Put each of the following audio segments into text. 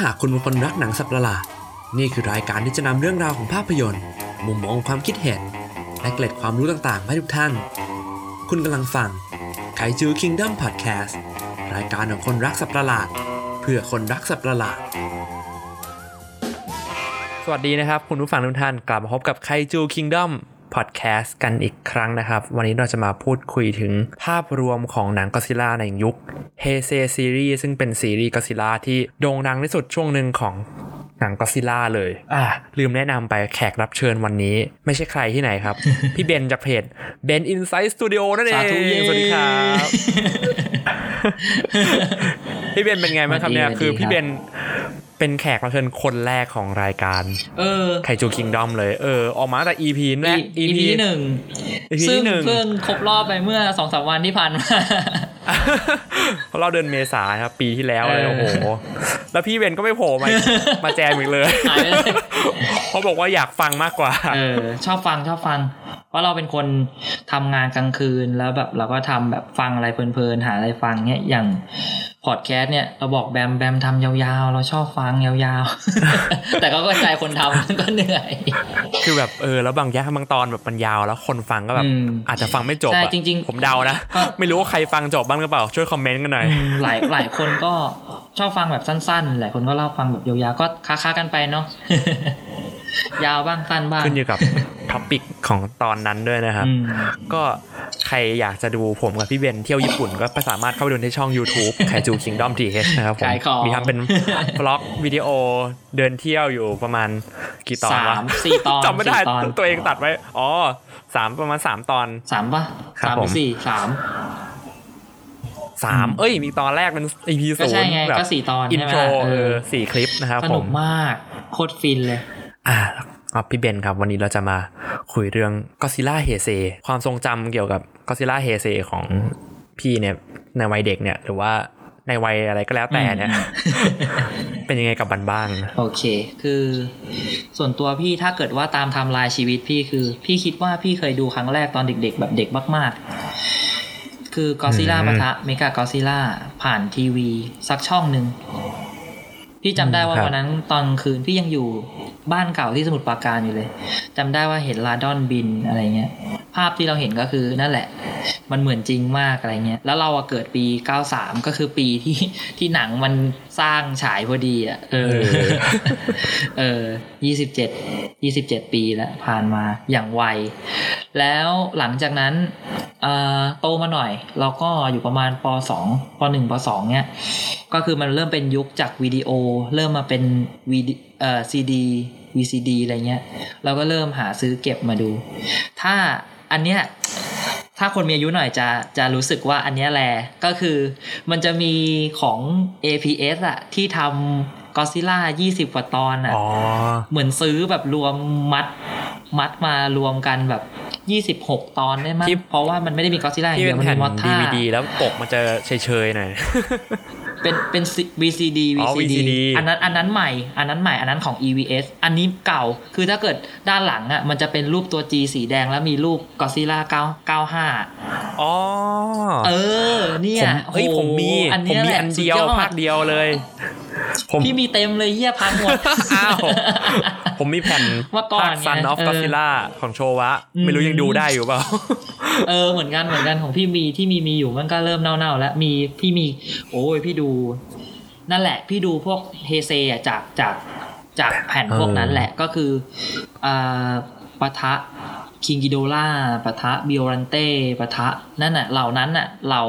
หากคุณเป็นคนรักหนังสัตว์ประหลาด นี่คือรายการที่จะนำเรื่องราวของภาพยนตร์ มุมมองความคิดเห็น และเกล็ดความรู้ต่างๆ ให้ทุกท่าน คุณกำลังฟังไคจูคิงดัมพอดแคสต์รายการของคนรักสัตว์ประหลาด เพื่อคนรักสัตว์ประหลาด สวัสดีนะครับ คุณผู้ฟังทุกท่านกลับมาพบกับไคจูคิงดัม พอดแคสต์กันอีกครั้งนะครับ วันนี้เราจะมาพูดคุยถึงภาพรวมของหนังก็ซิล่าในยุคเฮเซซีรีส์ซึ่งเป็นซีรีส์ก็ซิล่าที่โด่งดังที่สุดช่วงหนึ่งของหนังก็ซิล่าเลย อ่า ลืมแนะนำไปแขกรับเชิญวันนี้ ไม่ใช่ใครที่ไหนครับ พี่เบนจากเพจเบนอินไซต์สตูดิโอนั่นเอง สาธุเย้สวัสดีครับพี่เบนเป็นไงบ้างครับเนี่ยสวัสดีคือพี่ครับเบน เป็นแขกรับเชิญคนแรกของรายการ เออ ไคจูคิงดอมเลย เออ ออกมาตั้งแต่ EP แรก EP หนึ่ง EP ซึ่งหนึ่งเพิ่งครบรอบไปเมื่อสองสามวันที่ผ่านมาเพราะเราเดินเมษาครับ ปีที่แล้วเลยเออโอ้โห แล้วพี่เบนก็ไม่โผล่มามาแจมอีกเลยหายไปเลยเขาบอกว่าอยากฟังมากกว่า เออ ชอบฟังชอบฟัง เพราะเราเป็นคนทำงานกลางคืนแล้วแบบเราก็ทำแบบฟังอะไรเพลินๆหาอะไรฟังเนี่ยอย่าง พอดแคสต์เนี่ยเราบอกแบมแบมทำยาวๆ เราชอบฟังยาวๆ แต่ก็เข้าใจคนทำก็เหนื่อย คือแบบเออแล้วบางแยกบางตอนแบบมันยาวแล้วคนฟังก็แบบอืมอาจจะฟังไม่จบใช่อะจริง ๆ ผมเดานะก็ไม่รู้ว่าใครฟังจบบ้างหรือเปล่า ช่วยคอมเมนต์กันหน่อยอืมหลายหลายคนก็ชอบฟังแบบสั้นๆ หลายคนก็เล่าฟังแบบยาวๆ ก็คละๆกันไปเนาะ ยาวบ้างสั้นบ้างขึ้นอยู่กับ topic ของตอนนั้นด้วยนะครับอืมก็ใครอยากจะดูผมกับพี่เบนเที่ยวญี่ปุ่น ก็สามารถเข้าไปดูในช่อง YouTube ไคจูคิงดอมทีเฮนะครับผมขายของมีทำเป็นvlog วิดีโอเดินเที่ยวอยู่ประมาณกี่ตอนวะสามสี่ตอนจำไม่ได้สี่ตอนตัวเองตัดไว้ อ๋อสามประมาณสามตอนสามป่ะครับสามหรือสี่ผมสามสามเอ้ย มีตอนแรกเป็น EP ก็ศูใช่นย์ไงแบบก็สี่ตอนอินใช่ไหมโทรล่ะเอเอออสี่คลิปนะครับผมสนุมกมาก โคตรฟินเลย อ่าครับพี่เบนครับวันนี้เราจะมาคุยเรื่องก็ซิล่าเฮเซความทรงจำเกี่ยวกับก็ซิล่าเฮเซของพี่เนี่ยในวัยเด็กเนี่ย หรือว่าในวัยอะไรก็แล้วแต่เนี่ย เป็นยังไงกับมันบ้าง โอเค คือ ส่วนตัวพี่ถ้าเกิดว่าตามไทม์ไลน์ชีวิตพี่คือ พี่คิดว่าพี่เคยดูครั้งแรกตอนเด็ก ๆ แบบเด็กมาก ๆ คือกอซิล่าอืมปะทะเมกากอซิล่าผ่านทีวี สักช่องหนึ่ง พี่จำได้ว่าครับวันนั้นตอนกลางคืนพี่ยังอยู่บ้านเก่าที่สมุทรปราการอยู่เลยจำได้ว่าเห็นราดอนบินอะไรเงี้ย ภาพที่เราเห็นก็คือนั่นแหละ มันเหมือนจริงมากอะไรเงี้ย แล้วเราอะเกิดปี 93 ก็คือปีที่ที่หนังมัน สร้างฉายพอดีอะ เออ เออ27 27ปีแล้วผ่านมาอย่างไว แล้วหลังจากนั้นเอ่อโตมาหน่อย เราก็อยู่ประมาณป .2 ป .1 ป .2 เนี่ยก็คือมันเริ่มเป็นยุคจากวิดีโอ เริ่มมาเป็นวีดีเอ่อซีดี VCD อะไรเงี้ย เราก็เริ่มหาซื้อเก็บมาดู ถ้าอันเนี้ย ถ้าคนมีอายุหน่อยจะจะรู้สึกว่าอันเนี้ยแลก็คือมันจะมีของ APS อะที่ทำก็ซิล่า20 กว่าตอนอะอ๋อเหมือนซื้อแบบรวมมัดมัดมารวมกันแบบ 26 ตอนได้มั้งที่เพราะว่ามันไม่ได้มีก็ซิล่าอย่างที่เดีเป็ยวนมันแผ่นมีมอตท่า DVD แล้วปกมันจะเฉยๆหน่อย เป็นเป็น VCD อ๋อ VCD อันนั้นอันนั้นใหม่ อันนั้นใหม่ อันนั้นของ EVS อันนี้เก่า คือถ้าเกิดด้านหลังอะมันจะเป็นรูปตัว G สีแดงแล้วมีรูปกอซิล่า995อ๋อ เออ เนี่ยผมเฮ้ยโอ้โหผมมีอันผมเนี้ยมีแหละอันเดียวสุดอภาคเดียวเลยผม พี่มีเต็มเลยเฮียพังหมดอ้าวผมมีแผ่นเมื่อก่อนภาค Sun ไง of เออ Godzilla ของโชวะอืมไม่รู้ยังดูได้อยู่เปล่า เออเหมือนกันเหมือนกันของพี่มีที่มีมีอยู่มันก็เริ่มเน่าๆแล้วมีพี่มี โอ้ยพี่ดู นั่นแหละ พี่ดูพวกเฮเซอะจากจากจากแผ่นพวกนั้นแหละก็คืออ่าปะทะ คิงกิโดล่าปะทะบิโอรันเต้ปะทะนั่นน่ะเหล่านั้นน่ะเรา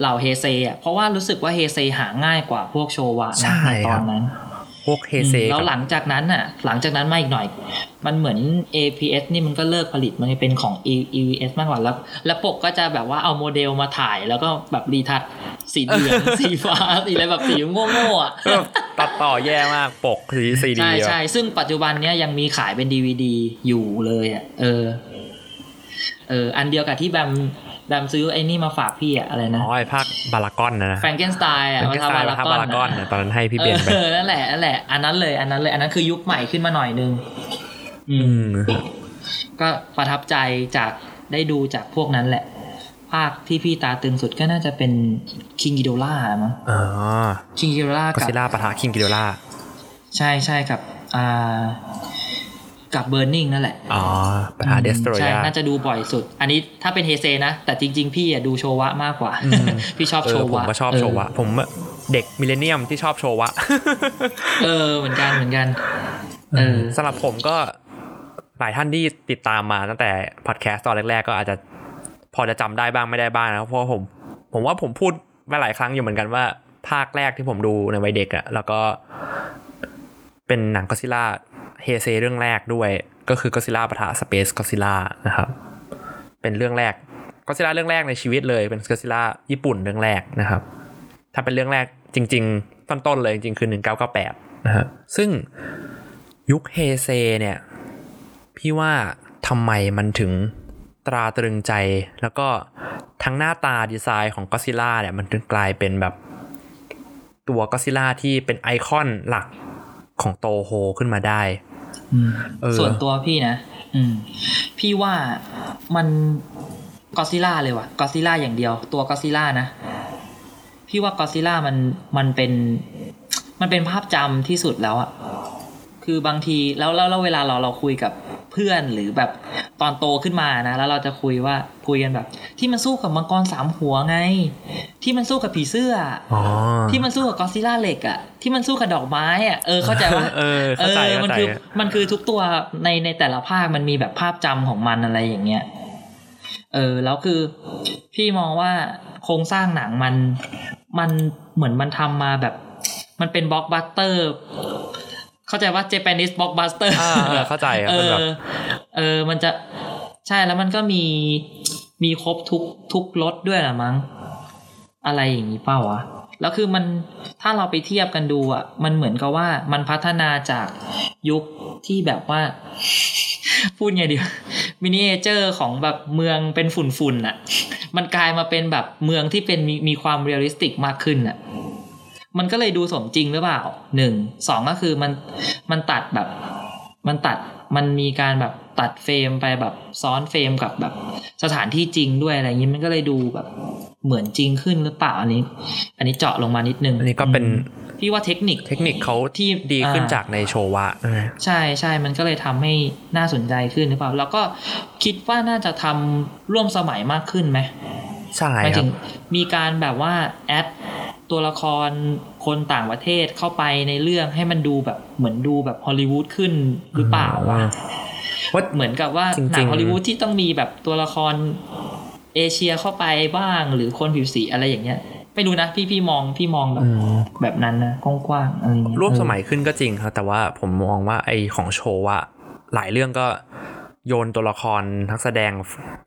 เหล่าเฮเซอะเพราะว่ารู้สึกว่าเฮเซหาง่ายกว่าพวกโชวะในะในตอนนั้น พวกเฮเซอืมแล้วกับหลังจากนั้นน่ะ หลังจากนั้นมาอีกหน่อย มันเหมือน APS นี่มันก็เลิกผลิตมันเป็นของ E- EVS มากกว่าแล้ว แล้วปกก็จะแบบว่าเอาโมเดลมาถ่ายแล้วก็แบบรีทัชสีเหลืองสีฟ้าสีอะไรแบบสีโง่ๆอะเออตัดต่อแย่มากปกสีซีดีใช่ใช่ซึ่งปัจจุบันเนี้ยยังมีขายเป็น DVD อยู่เลยอะเออเอออันเดียวกับที่แบม แบมซื้อไอ้นี่มาฝากพี่อะอะไรนะอ๋อไอภาคบารากอนนะนะแฟรงเกนสไตน์อะเป็นแค่สไตล์มาภาคทำบารากอนนะตอนนั้นให้พี่เบนไปเออนั่นแหละนั่นแหละอันนั้นเลยอันนั้นเลยอันนั้นคือยุคใหม่ขึ้นมาหน่อยนึง อืมอืมก็ประทับใจจากได้ดูจากพวกนั้นแหละภาคที่พี่ตาตึงสุดก็น่าจะเป็นคิงกิโดล่ามั้งอ๋อคิงกิโดล่าก็กับซิล่าปะทะคิงกิโดล่าใช่ใช่กับอ่า กับเบ r ร์นิงนั่นแหละ อ๋อปะทะเดสโตรยาใช่น่าจะดูบ่อยสุด อันนี้ถ้าเป็นเฮเซนะ แต่จริง ๆ พี่อะดูโชวะมากกว่าอืมพี่ชอบโชวะ เออผมก็ชอบโชวะ ผมเด็ก millennium ที่ชอบโชวะ เออ เหมือนกันเหมือนกัน เออสำหรับผมก็หลายท่านที่ติดตามมาตั้งแต่พอดแคสต์ตอนแรก ๆ ก็อาจจะพอจะจำได้บ้างไม่ได้บ้างนะครับเพราะว่าผม ผมว่าผมพูดมาหลายครั้งอยู่เหมือนกันว่าภาคแรกที่ผมดูในวัยเด็กอะแล้วก็เป็นหนังก็ซิล่า เฮเซเรื่องแรกด้วย ก็คือก็ซิล่าปะทะสเปซก็ซิล่านะครับ เป็นเรื่องแรกก็ซิล่าเรื่องแรกในชีวิตเลยเป็นก็ซิล่าญี่ปุ่นเรื่องแรกนะครับ ถ้าเป็นเรื่องแรกจริง ๆ ต้นๆเลยจริงๆคือ 1998นะฮะซึ่งยุคเฮเซเนี่ย พี่ว่าทำไมมันถึงตราตรึงใจ แล้วก็ทั้งหน้าตาดีไซน์ของก็ซิล่าเนี่ยมันถึงกลายเป็นแบบตัวก็ซิล่าที่เป็นไอคอนหลัก ของโตโฮขึ้นมาได้อืมเออส่วนตัวพี่นะอืมพี่ว่ามันกอซิล่าเลยว่ะกอซิล่าอย่างเดียว ตัวกอซิล่านะ พี่ว่ากอซิล่ามันมันเป็น มันเป็นภาพจำที่สุดแล้วอะคือบางทีแล้วแล้วแล้วเวลาเราเราคุยกับ เพื่อนหรือแบบตอนโตขึ้นมานะ แล้วเราจะคุยว่าคุยกันแบบ ที่มันสู้กับมังกรสามหัวไง ที่มันสู้กับผีเสื้ออ๋อที่มันสู้กับกอซิล่าเหล็กอะที่มันสู้กับดอกไม้อะเออเข้าใจว่าเออเข้าใจมัเข้าใจคือมันคือทุกตัวในในแต่ละภาคมันมีแบบภาพจำของมันอะไรอย่างเงี้ยเออแล้วคือพี่มองว่าโครงสร้างหนังมันมันเหมือนมันทำมาแบบ มันเป็นบล็อกบัสเตอร์ เข้าใจว่า Japanese blockbuster อ่าเออเข้าใจครับเออมันแบบเออมันจะใช่แล้วมันก็มีมีครบทุกทุกรสด้วยละมั้ง อะไรอย่างนี้เปล่าวะแล้วคือมันถ้าเราไปเทียบกันดูอะ มันเหมือนกับว่ามันพัฒนาจากยุคที่แบบว่า พูดไงดี miniature ของแบบเมืองเป็นฝุ่นๆอะ มันกลายมาเป็นแบบเมืองที่เป็นมีมีความ realistic มากขึ้นอะ มันก็เลยดูสมจริงหรือเปล่าหนึ่งสองก็คือมันมันตัดแบบ มันตัดมันมีการแบบตัดเฟรมไปแบบซ้อนเฟรมกับแบบสถานที่จริงด้วยอะไรอย่างนี้มันก็เลยดูแบบเหมือนจริงขึ้นหรือเปล่าอันนี้ อันนี้เจาะลงมานิดนึงอันนี้ก็เป็นพี่ว่าเทคนิคเทคนิคเขาที่ดีขึ้นอ่าจากในโชวะนะใช่ใช่มันก็เลยทำให้น่าสนใจขึ้นหรือเปล่า แล้วก็คิดว่าน่าจะทำร่วมสมัยมากขึ้นไหมใช่หมายครัถึบงมีการแบบว่าแอด ตัวละครคนต่างประเทศเข้าไปในเรื่องให้มันดูแบบเหมือนดูแบบฮอลลีวูดขึ้นหรือเปล่าวะว่าเหมือนกับว่าจริงๆหนังฮอลลีวูดที่ต้องมีแบบตัวละครเอเชียเข้าไปบ้างหรือคนผิวสีอะไรอย่างเงี้ยไม่รู้นะพี่พี่มองพี่มองแบบอืมแบบนั้นนะกว้างๆอะไรอย่างเงี้ยร่วมสมัยขึ้นก็จริงครับแต่ว่าผมมองว่าไอของโชว์อะหลายเรื่องก็ โยนตัวละครนักแสดง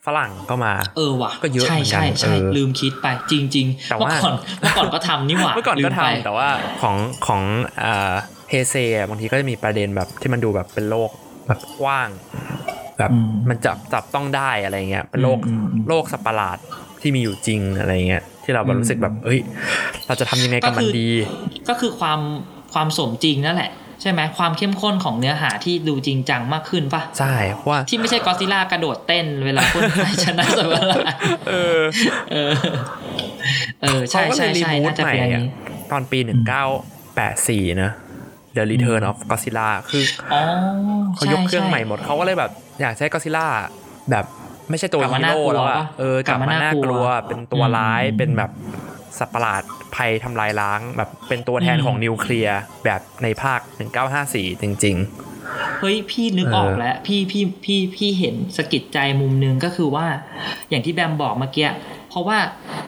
ฝรั่งเข้ามา เออว่ะก็เยอะใช่เหมือนกันใช่ใช่เออลืมคิดไปจริงแต่ๆเมื่อว่าก่อนเมื่อก่อนก็ทำนี่หว่าเมื่อก่อนก็ลืไปทำแต่ว่าของของอ่าเฮเซอะบางทีก็จะมีประเด็นแบบที่มันดูแบบเป็นโลกแบบกว้างแบบอืมมันจับจับต้องได้อะไรเงี้ยเป็นโลกอืมอืมอืมโลกสัตว์ประหลาดที่มีอยู่จริงอะไรเงี้ยที่เราแบอืบมรู้สึกแบบเอ้ย เราจะทำยังไงกับมันดี ก็คือความความสมจริงนั่นแหละ ใช่ไหมความเข้มข้นของเนื้อหาที่ดูจริงจังมากขึ้นปะใช่เพราะว่าที่ไม่ใช่กอซิล่ากระโดดเต้นเวลาคนไทยชนะสัตว์ประหลาดเออเออเออใช่เขาก็เลย reboot ใหม่เป็นอันอะนี้ตอนปี1984นะ The Return of Godzilla คืออ๋อเขายกเครื่องช่ใหม่หมดเขาก็เลยแบบ อยากใช้ก็ซิล่าแบบไม่ใช่ตัวฮีโร่แล้วอะ กลับมาฮีโร่น่ากลัวแล้วอะปะเออกลับกลับมาน่ากลัวเป็นตัวร้ายอืมเป็นแบบสัตว์ประหลาด ภัยทำลายล้างแบบเป็นตัวแทนอืมของนิวเคลียร์แบบในภาค 1954 จริงเฮ้ย พี่นึกเออออกแล้ว พี่พี่พี่พี่เห็นสะกิดใจมุมนึงก็คือว่า อย่างที่แบมบอกเมื่อกี้เพราะว่า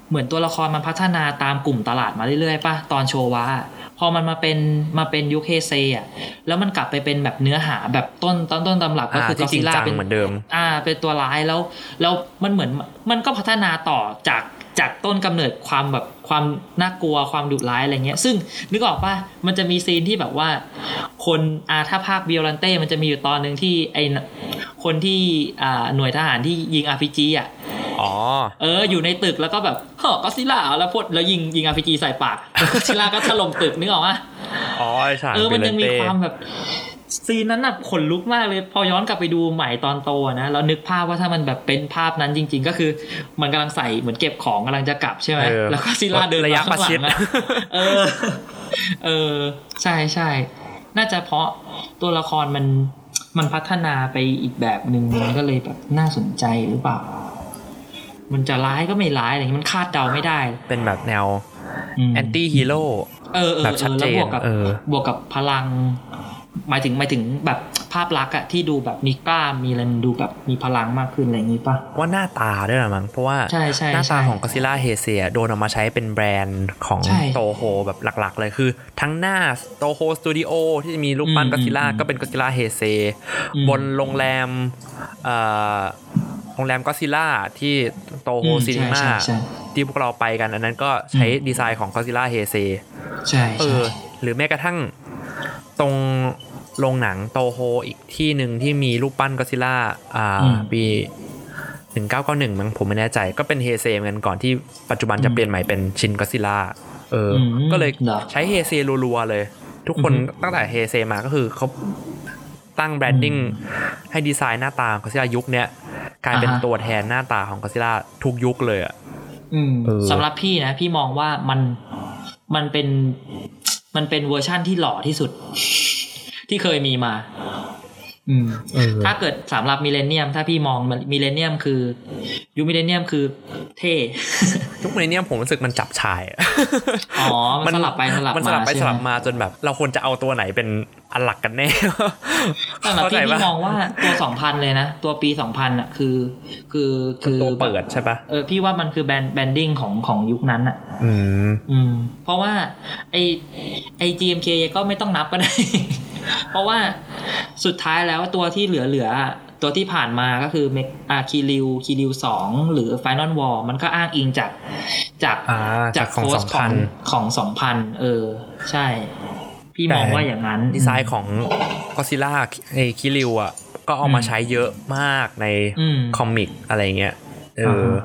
เหมือนตัวละครมันพัฒนาตามกลุ่มตลาดมาเรื่อยๆป่ะ ตอนโชวะพอมันมาเป็นมาเป็นยุคเฮเซอะแล้วมันกลับไปเป็นแบบเนื้อหาแบบต้นต้นต้นตำรับๆก็อ่าคือที่ก็จริซิงล่าจังเป็นเหมือนเดิม อ่า เป็นตัวร้ายแล้ว แล้วมันเหมือนมันก็พัฒนาต่อจาก จากต้นกำเนิดความแบบความน่ากลัวความดุร้ายอะไรเงี้ย ซึ่งนึกออกป่ะมันจะมีซีนที่แบบว่า คนอาถ้าภาคเบียรันเต้มันจะมีอยู่ตอนหนึ่งที่ไอคนที่อ่าหน่วยทหารที่ยิง RPG อะอ๋อเอออยู่ในตึกแล้วก็แบบเฮ้อก็ซิล่าแล้วพดแล้วยิงยิง RPG ใส่ปากก็ซิล่าก็ถล่มตึกนึกออกป่ะอ๋อไอ้ฉากเออมันเบลยังมีเต้ความแบบ ซีนนั้นน่ะขนลุกมากเลย พอย้อนกลับไปดูใหม่ตอนโตอะนะเรานึกภาพว่าถ้ามันแบบเป็นภาพนั้นจริง ๆ ก็คือ มันกำลังใส่เหมือนเก็บของกำลังจะกลับใช่ไหมเออแล้วก็ซิลล่าเดินระยะมาข้างหประชิลัดงอะเออ เออ ใช่ใช่น่าจะเพราะตัวละครมันมันพัฒนาไปอีกแบบหนึ่งมันก็เลยแบบน่าสนใจหรือเปล่า มันจะร้ายก็ไม่ร้ายอะไรอย่างงี้มันคาดเดาไม่ได้ เป็นแบบแนว anti-hero เออเออแบบชัดเจน เออเจแล้วบวกกับเออบวกกับพลัง หมายถึงหมายถึงแบบภาพลักษณ์อะที่ดูแบบมีกล้ามมีอะไรดูแบบมีพลังมากขึ้นอะไรอย่างงี้ป่ะว่าหน้าตาด้วยนะมั้งเพราะว่าใช่ใช่หน้าใช่ตาของก็ซิล่าเฮเซียโดนเอามาใช้เป็นแบรนด์ของใช่โตโฮแบบหลักๆ เลยคือ ทั้งหน้าโตโฮสตูดิโอที่จะมีรูปปั้นอืมก็ซิล่าอืมก็เป็นก็ซิล่าเฮเซอืมบนโรงแรมเอ่อโรงแรมก็ซิล่าที่โตโฮอืมซีนีมาใช่ใช่ที่พวกเราไปกันอันนั้นก็ใช้ดีไซน์ของก็ซิล่าเฮเซใช่เอใช่อหรือแม้กระทั่งตรง โรงหนังโตโฮอีกที่หนึ่งที่มีรูปปั้นก็ซิล่าอ่าปีหนึ่งเก้าเก้าหนึ่งมั้งผมไม่แน่ใจ ก็เป็นเฮเซเหมือนกันก่อนที่ปัจจุบันจะเปลี่ยนใหม่เป็นชินก็ซิล่าเอออมก็เลยหรอใช้เฮเซรัวๆเลย ทุกคนอือฮึตั้งแต่เฮเซมาก็คือเขาตั้ง branding ให้ดีไซน์หน้าตาของก็ซิล่ายุคเนี้ยกลายเป็นอ่าฮะตัวแทนหน้าตาของก็ซิล่าทุกยุคเลยอะอืมเออสำหรับพี่นะ พี่มองว่ามันมันเป็นมันเป็นเวอร์ชั่นที่หล่อที่สุด ที่เคยมีมาอืมถ้าเกิดสำหรับมิเลเนียม ถ้าพี่มองมิเลเนียมคือยูมิเลเนียมคือเท่ยุคมิเลเนียมผมรู้สึกมันจับฉ่ายอะอ๋อมันสลับไปสลับมันสลับไปมาใช่สไหมลับมาจนแบบ เราควรจะเอาตัวไหนเป็นอันหลักกันแน่สำหรับเข้าใจพี่ปะพี่มองว่าตัวสองพันเลยนะ ตัวปีสองพันอะคือ คือคือตัวเปิดใช่ปะเออพี่ว่ามันคือแบรนด์ branding ของของยุคนั้นอะ อืมอืมเพราะว่าไอไอ GMK ก็ไม่ต้องนับก็ได้ เพราะว่าสุดท้ายแล้วตัวที่เหลือเหลือๆอะตัวที่ผ่านมาก็คือเมกอาคีริวคีริวสองหรือ Final War มันก็อ้างอิงจากจากอ่าจากของโค้ชสองพันของสองพันเออ ใช่ พี่มองว่าอย่างนั้น ดีไซน์ของก็ซิล่าไอคิริวอะ ก็เอามาใช้เยอะมากในอืมคอมิกอะไรเงี้ยเอออ่าฮะ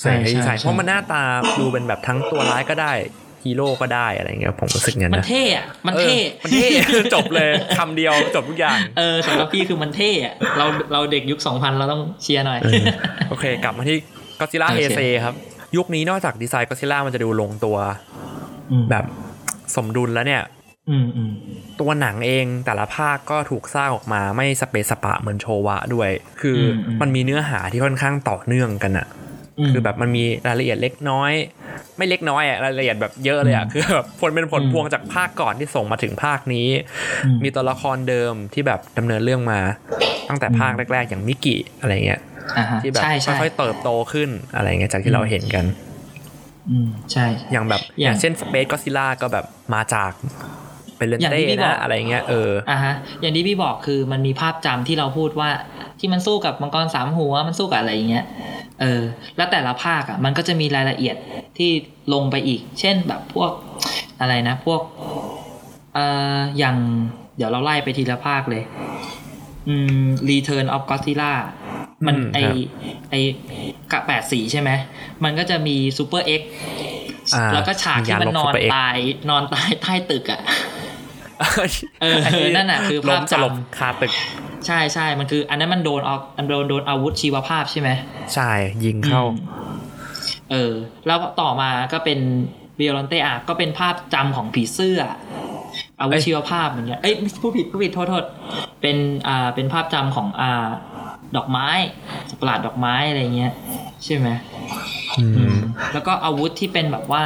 ใส่ในดีไซใช่น์ใช่เพราะมันหน้าตาดูเป็นแบบทั้งตัวร้ายก็ได้ ฮีโร่ก็ได้อะไรเงี้ยผมรู้สึกงั้นมันนะเท่อะมันเท่ออมันเท่จบเลยคำเดียวจบทุกอย่างเออสำหรับพี่คือมันเท่อะเราเราเด็กยุคสองพันเราต้องเชียร์หน่อยเออโอเค กลับมาที่ก็ซิล่าโอเฮเคเซครับ ยุคนี้นอกจากดีไซน์ก็ซิล่ามันจะดูลงตัวแบบสมดุลแล้วเนี่ยอืมอืมตัวหนังเองแต่ละภาคก็ถูกสร้างออกมาไม่สะเปะสะปะเหมือนโชวะด้วย คืออมอืมมันมีเนื้อหาที่ค่อนข้างต่อเนื่องกันอะมคือแบบมันมีรายละเอียดเล็กน้อย ไม่เล็กน้อยอะรายละเอียดแบบเยอะเลยอะอืมคือแบบผลเป็นผลอืมพวงจากภาคก่อนที่ส่งมาถึงภาคนี้อืมมีตัวละครเดิมที่แบบดำเนินเรื่องมา ตั้งแต่ภาคแรก ๆ อย่างมิกิอะไรเงี้ยอ่าฮะที่แบบใช่ใช่ค่อยๆเติบโตขึ้นอะไรเงี้ยจากที่เราเห็นกันอืมใช่อย่างแบบอย่างอย่างเช่นสเปซก็ซิล่าก็แบบมาจาก เป็นเลนอย่างเต้ที่พี่บอนะกอะไรเงี้ยเอออ่าฮะอย่างที่พี่บอกคือมันมีภาพจำที่เราพูดว่าที่มันสู้กับมังกรสามหัวมันสู้กับอะไรอย่างเงี้ยเออแล้วแต่ละภาคอะมันก็จะมีรายละเอียดที่ลงไปอีก เช่นแบบพวกอะไรนะ พวกเอ่ออย่างเดี๋ยวเราไล่ไปทีละภาคเลย อืม Return of Godzilla มันอืมไอครับไอกะแปดสีใช่ไหม มันก็จะมี Super X อ่าแล้วก็ฉากที่มันมียานลบนอน Super X ตายนอนตายใต้ตึกอะ เออไที่นั่นน่ะคือล้ภามพสลบจำคาตึก ใช่ใช่มันคือ อันนั้นมันโดนออกอันโดนโดนอาวุธชีวภาพใช่ไหมใช่ยิงเข้าอืมเออ แล้วต่อมาก็เป็นเบียรอนเตอาก็เป็นภาพจำของผีเสื้ออาวุเอ้ธยชีวภาพเหมือนกันเอ้ยผู้ผิดผู้ผิดโทษโทษเป็นอ่าเป็นภาพจำของอ่าดอกไม้สัตว์ประหลาดดอกไม้อะไรเงี้ย ใช่ไหมอือืมมแล้วก็อาวุธที่เป็นแบบว่า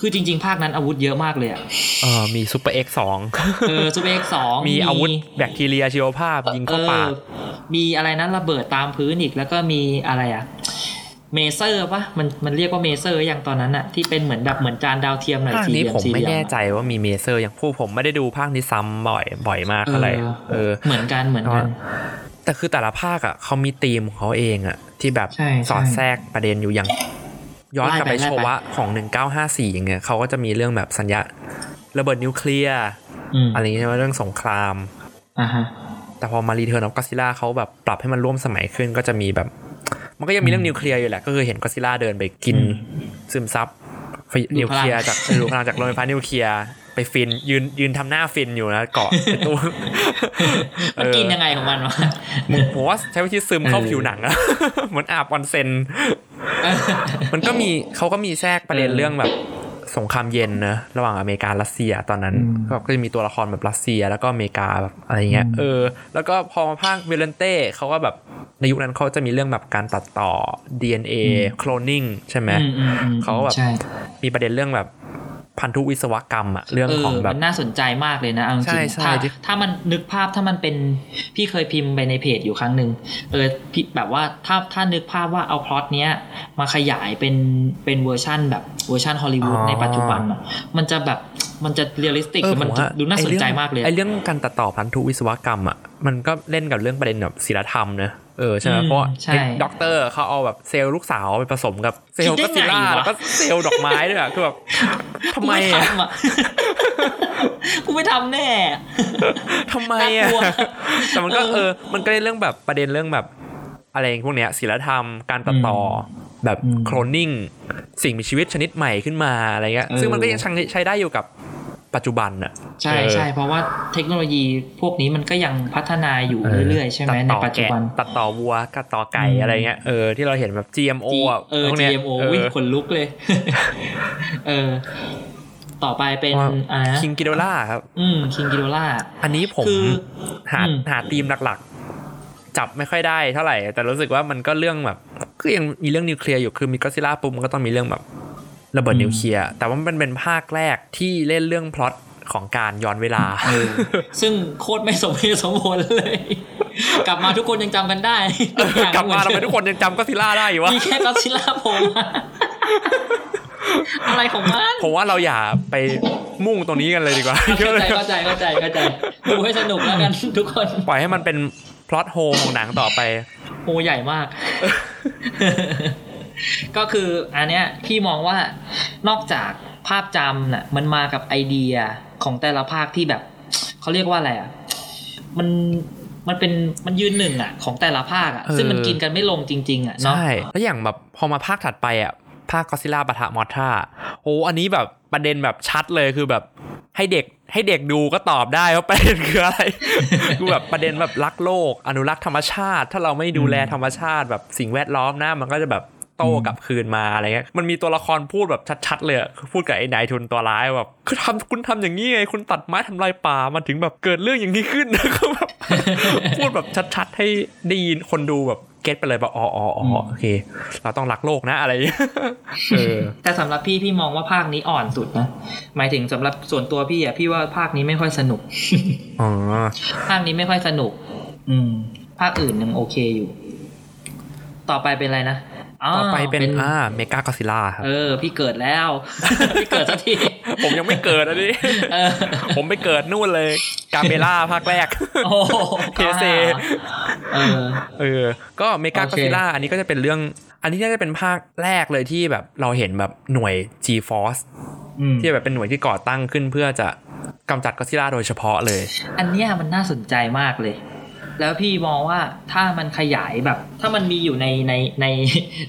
คือจริง ๆ ภาคนั้นอาวุธเยอะมากเลยอะเออมีซูเปอร์เอ็กสองเออซูเปอร์เอ็กสองมีอาวุธแบคทีเรียชีวภาพยิงเข้าปากออมีอะไรนะระเบิดตามพื้นอีกแล้วก็มีอะไรอะเมเซอร์ปะมันมันเรียกว่าเมเซอร์อย่างตอนนั้นอะที่เป็นเหมือนแบบเหมือนจานดาวเทียมหน่อยภาคสี่เหนี้ลี่ยมผมสี่เหไม่ลี่ยแน่มใจว่ามีเมเซอร์อย่างผู้ผมไม่ได้ดูภาคนี้ซ้ำบ่อยบ่อยมากเอเท่าไหร่อเออเหมือนกันเหมือนกัน แต่คือแต่ละภาคอะเขามีธีมของเขาเองอะที่แบบใช่สอดใช่แทรกประเด็นอยู่อย่าง ย้อนกลับไปไล่ไปโชวะของ 1954 อย่างเงี้ยเขาก็จะมีเรื่องแบบสัญญาระเบิดนิวเคลียร์อืมอะไรอย่างเงี้ยใช่ไหมเรื่องสงครามอ่าฮะแต่พอมา Return of Godzilla เขาแบบปรับให้มันร่วมสมัยขึ้นก็จะมีแบบ มันก็ยังมีเรื่องนิวเคลียร์อยู่แหละ ก็คือเห็นก็ซิล่าเดินไปกินอืมซึมซับไฟดูดนิวเคลียร์พลังจากดูพลังจากโรงไฟฟ้านิวเคลียร์ไป ฟิน ยืนยืนทำหน้าฟินอยู่นะเกาะไอ้ตู้มันกินยังไงของมันวะผมว่าใช้วิธีซึมเข้าเออผิวหนังอะเหมือนอาบออนเซนมันก็มีเขาก็มีแทรกประเด็นเออเรื่องแบบสงครามเย็นนะระหว่างอเมริการัสเซียตอนนั้นอืมก็ก็จะมีตัวละครแบบรัสเซียแล้วก็อเมริกาแบบอะไรเงี้ยอืมเออ แล้วก็พอมาภาคบิโอลันเต้เขาก็แบบในยุคนั้นเขาจะมีเรื่องแบบการตัดต่อ DNA โคลนนิ่งใช่ไหมอืมอืมอืมเขาก็แบบใช่มีประเด็นเรื่องแบบ พันธุวิศวกรรมอะเรื่องเออของแบบมันน่าสนใจมากเลยนะเอาจริงๆใช่ใช่ถ้าที่ถ้ามันนึกภาพถ้ามันเป็นพี่เคยพิมพ์ไปในเพจอยู่ครั้งหนึ่งเออพี่แบบว่าถ้าถ้านึกภาพว่าเอาพล็อตเนี้ยมาขยายเป็นเป็นเวอร์ชั่นแบบเวอร์ชั่นฮอลลีวูดในปัจจุบันอะมันจะแบบ มันจะ realistic เออมันผมจะว่าดูน่าสนใจไอ้เรื่องมากเลยไอเรื่องการตัดต่อพันธุวิศวกรรมอะมันก็เล่นกับเรื่องประเด็นแบบศีลธรรมเนอะเออใช่ไหมอืมเพราะว่าใช่ไอ้ด็อกเตอร์เขาเอาแบบเซลล์ลูกสาวไปผสมกับเซลล์ก็ซิล่าคิดได้ไงล่าวะแล้วก็เซลล์ดอกไม้ด้วยอะคือแบบทำไมกูอะทำอะกูไม่ทำแน่ทำไมอะน่ากลัวแต่มันก็เออเออมันก็เล่นเรื่องแบบประเด็นเรื่องแบบ อะไรพวกเนี้ยศีลธรรมการตัดต่ออแบบอืมโคลนนิ่งสิ่งมีชีวิตชนิดใหม่ขึ้นมาอะไรเงี้ยเออซึ่งมันก็ยังใช้ใช้ได้อยู่กับปัจจุบันอะใช่เออใช่เพราะว่าเทคโนโลยีพวกนี้มันก็ยังพัฒนาอยู่เรื่อยๆใช่ไหมตัดในต่อปัจจุบันแกะตัดต่อวัวตัดต่อไก่อืมอะไรเงี้ยเออที่เราเห็นแบบ GMO อะเออพวกเนี้ย GMO เออวิ่งขนลุกเลย เออ ต่อไปเป็นอะไรนะคิงกิโดล่าครับ อืมคิงกิโดล่าอันนี้ผมคือหาอืมหาธีมหลักๆ จับไม่ค่อยได้เท่าไหร่ แต่รู้สึกว่ามันก็เรื่องแบบก็ยังมีเรื่องนิวเคลียร์อยู่คือมีก็ซิล่าปุ๊บมันก็ต้องมีเรื่องแบบระเบิดนิวเคลียร์แต่ว่ามันเป็นภาคแรกที่เล่นเรื่องพล็อตของการย้อนเวลาเออซึ่งโคตรไม่สมเหตุสมผลเลย กลับมาทุกคนยังจำกันได้ทุกอย่างกลับมาทำไมทุกคนยังจำก็ซิล่าได้อยู่วะมีแค่ก็ซิล่าโผล่มาอะไรของมันผมว่าเราอย่าไปมุ่งตรงนี้กันเลยดีกว่าเข้าใจเข้าใจเข้าใจเข้าใจดูให้สนุกแล้วกันทุกคน ปล่อยให้มันเป็น พล็อตโฮของหนังต่อไปโอ้ใหญ่มาก ก็คืออันเนี้ยพี่มองว่านอกจากภาพจำน่ะมันมากับไอเดียของแต่ละภาคที่แบบเขาเรียกว่าอะไรอะมันมันเป็นมันยืนหนึ่งอะของแต่ละภาคอะเออซึ่งมันกินกันไม่ลงจริง ๆ อะเนาะใช่แล้วอย่างแบบพอมาภาคถัดไปอะภาคก็ซิล่าปะทะมอทราโอ้อันนี้แบบประเด็นแบบชัดเลยคือแบบให้เด็ก ให้เด็กดูก็ตอบได้ว่าประเด็นคืออะไรคือแบบประเด็นแบบรักโลก อนุรักษ์ธรรมชาติ ถ้าเราไม่ดูแลธรรมชาติแบบสิ่งแวดล้อมนะมันก็จะแบบโต้กลับคืนมาอะไรเงี้ย มันมีตัวละครพูดแบบชัดๆเลยอะคือพูดกับไอ้นายทุนตัวร้ายแบบคือทำคุณทำอย่างนี้ไงคุณตัดไม้ทำลายป่ามันถึงแบบเกิดเรื่องอย่างนี้ขึ้นคือแบบพูดแบบชัดๆให้ได้ยินคนดูแบบ เก็ตไปเลยแบบอ๋ออ๋ออ๋อโอเค เราต้องรักโลกนะอะไรอย่างเงี้ยเออแต่สำหรับพี่พี่มองว่าภาคนี้อ่อนสุดนะ หมายถึงสำหรับส่วนตัวพี่อะพี่ว่าภาคนี้ไม่ค่อยสนุกอ๋อภาคนี้ไม่ค่อยสนุก อืม ภาคอื่นยังโอเคอยู่ ต่อไปเป็นอะไรนะ ต่อไปเป็นอ่าเมกากอซิล่าครับเออ พี่เกิดแล้ว พี่เกิดสักที ผมยังไม่เกิดอันนี้เออผมไปเกิดนู่นเลยกาเบล่าภาคแรกโอ้โหเทเซเออเออ ก็เมกาโอก็เคซิล่าอันนี้ก็จะเป็นเรื่อง อันนี้น่าจะเป็นภาคแรกเลยที่แบบเราเห็นแบบหน่วย G-Force อืมที่แบบเป็นหน่วยที่ก่อตั้งขึ้นเพื่อจะกำจัดก็ซิล่าโดยเฉพาะเลย อันเนี้ยมันน่าสนใจมากเลย แล้วพี่มองว่าถ้ามันขยายแบบ ถ้ามันมีอยู่ในในใน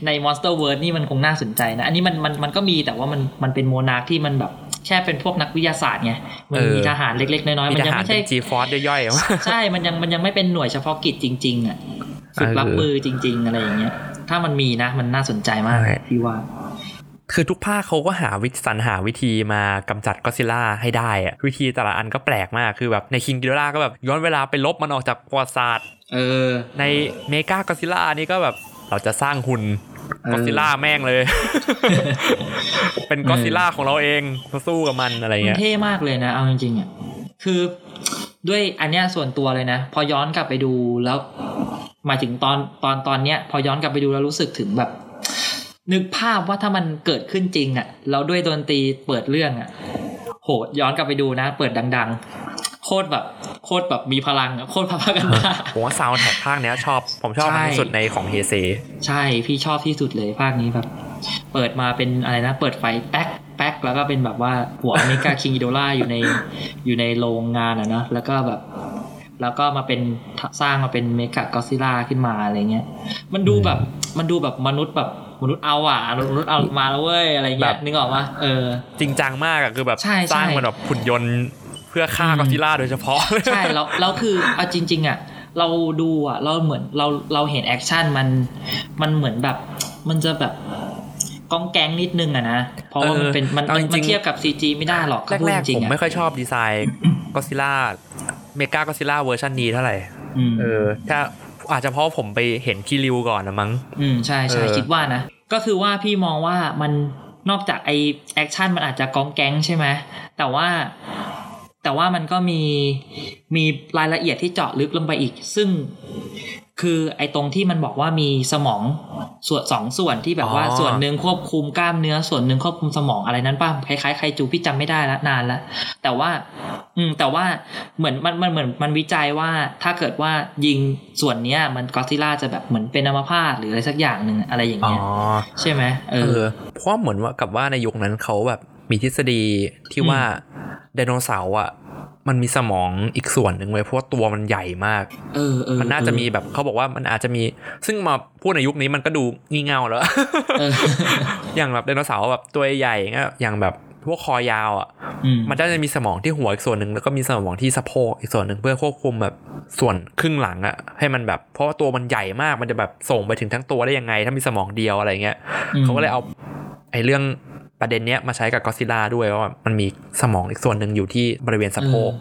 ใน Monster World นี่มันคงน่าสนใจนะ อันนี้มันมันมันก็มีแต่ว่ามันมันเป็นโมนาร์คที่มันแบบแค่เป็นพวกนักวิทยาศาสตร์ไง มันมีเออทหารเล็กๆ น้อยๆมีมันทยังหารไม่เป็ใช่น G-Force ย่อยๆ ใช่ มันยังมันยังไม่เป็นหน่วยเฉพาะกิจจริง ๆ อะฝึกรับเออมือจริง ๆ อะไรอย่างเงี้ย ถ้ามันมีนะ มันน่าสนใจมากใช่พี่ว่า คือทุกภาคเขาก็หาวิธีสรรหาวิธีมากำจัดก็ซิล่าให้ได้อะวิธีแต่ละอันก็แปลกมากคือแบบในคิงกิโดล่าก็แบบย้อนเวลาไปลบมันออกจากประวัติศาสตร์เออในเมกาก็ซิล่านี่ก็แบบเราจะสร้างหุ่นเออก็ซิล่าแม่งเลย เป็นก็ซิล่าของเราเองมาสู้กับมันอะไรมันเงี้ยเท่มากเลยนะเอาจริงๆอะคือด้วยอันเนี้ยส่วนตัวเลยนะ พอย้อนกลับไปดูแล้วหมายถึงตอนตอนตอนเนี้ย พอย้อนกลับไปดูแล้วรู้สึกถึงแบบ นึกภาพว่าถ้ามันเกิดขึ้นจริงอะแล้วด้วยดนตรีเปิดเรื่องอะ โหย้อนกลับไปดูนะ เปิดดัง ๆ โคตรแบบ โคตรแบบมีพลังอะโคตรพากันมาผมว่าซาวด์แท็กภาคเนี้ยชอบผมชอบใช่ที่สุดในของเฮเซใช่พี่ชอบที่สุดเลยภาคนี้แบบ เปิดมาเป็นอะไรนะ เปิดไฟแป๊กแป๊กแล้วก็เป็นแบบว่าหัวอเมริกาคิงอิโดล่าอยู่ในอยู่ในโรงงานอะนะแล้วก็แบบแล้วก็มาเป็นสร้างมาเป็นเมกากอซิล่าขึ้นมาอะไรเงี้ย มันดูแบบมันดูแบบมนุษย์แบบ มนุษย์เอาอะมนุษย์เอามาแล้วเว้ยอะไรเงี้แบบนึกออกปะเออ จริงจังมากอะคือแบบใช่ใช่สร้างมันแบบหุ่นยนต์เพื่อฆ่าอืมกอซิล่าโดยเฉพาะใช่แล้วแล้วคือเอาจริง ๆอะเราดูอะเราเหมือนเราเราเห็น action มันมันเหมือนแบบมันจะแบบกองแก๊งนิดนึงอะนะ เพราะว่ามันเป็นมันเอาจริงๆมันเทียบกับ CG ไม่ได้หรอกถ้าพูดจริงๆอะแรกๆผมไม่ค่อยชอบดีไซน์กอซิล่าเมกากอซิล่าเวอร์ชันนี้เท่าไหร่อืมเออถ้า อาจจะเพราะผมไปเห็นคีริวก่อนนะมั้ง อืมใช่ใช่เออคิดว่านะ ก็คือว่าพี่มองว่ามันนอกจากไอ action มันอาจจะกองแก๊งใช่ไหมแต่ว่าแต่ว่ามันก็มีมีรายละเอียดที่เจาะลึกลงไปอีก ซึ่ง คือไอตรงที่มันบอกว่ามีสมองส่วนสองส่วนที่แบบว่าอ๋อส่วนหนึ่งควบคุมกล้ามเนื้อส่วนหนึ่งควบคุมสมองอะไรนั้นปะ คล้ายๆไคจูพี่จำไม่ได้ละนานละแต่ว่า อืมแต่ว่าเหมือนมันมันเหมือนมันวิจัยว่าถ้าเกิดว่ายิงส่วนเนี้ย มันก็อดซิลล่าจะแบบเหมือนเป็นอัมพาตหรืออะไรสักอย่างหนึ่งอะไรอย่างอ๋อเงี้ยใช่ไหมเอเอออเพราะว่าเหมือนว่ากับว่าในยุคนั้นเขาแบบมีทฤษฎีที่ว่าไดโนเสาร์อะ มันมีสมองอีกส่วนหนึ่งไว้ยเพราะว่าตัวมันใหญ่มาก เออเออมันน่าจะมีแบบเขาบอกว่ามันอาจจะมี ซึ่งมาพูดในยุคนี้มันก็ดูงี่เง่าแล้วเอออย่างแบบไดโนเสาร์แบบตัวใหญ่เงี้ยอย่างแบบพวกคอยาวอะอืมมันก็จะมีสมองที่หัวอีกส่วนหนึ่งแล้วก็มีสมองที่สะโพกอีกส่วนหนึ่งเพื่อควบคุมแบบส่วนครึ่งหลังอะให้มันแบบเพราะว่าตัวมันใหญ่มากมันจะแบบส่งไปถึงทั้งตัวได้ยังไง ถ้ามีสมองเดียวอะไรเงี้ยอืมเขาก็เลยเอาไอ้เรื่อง ประเด็นเนี้ยมาใช้กับก็อดซิลล่าด้วยว่ามันมีสมองอีกส่วนหนึ่งอยู่ที่บริเวณสะโพก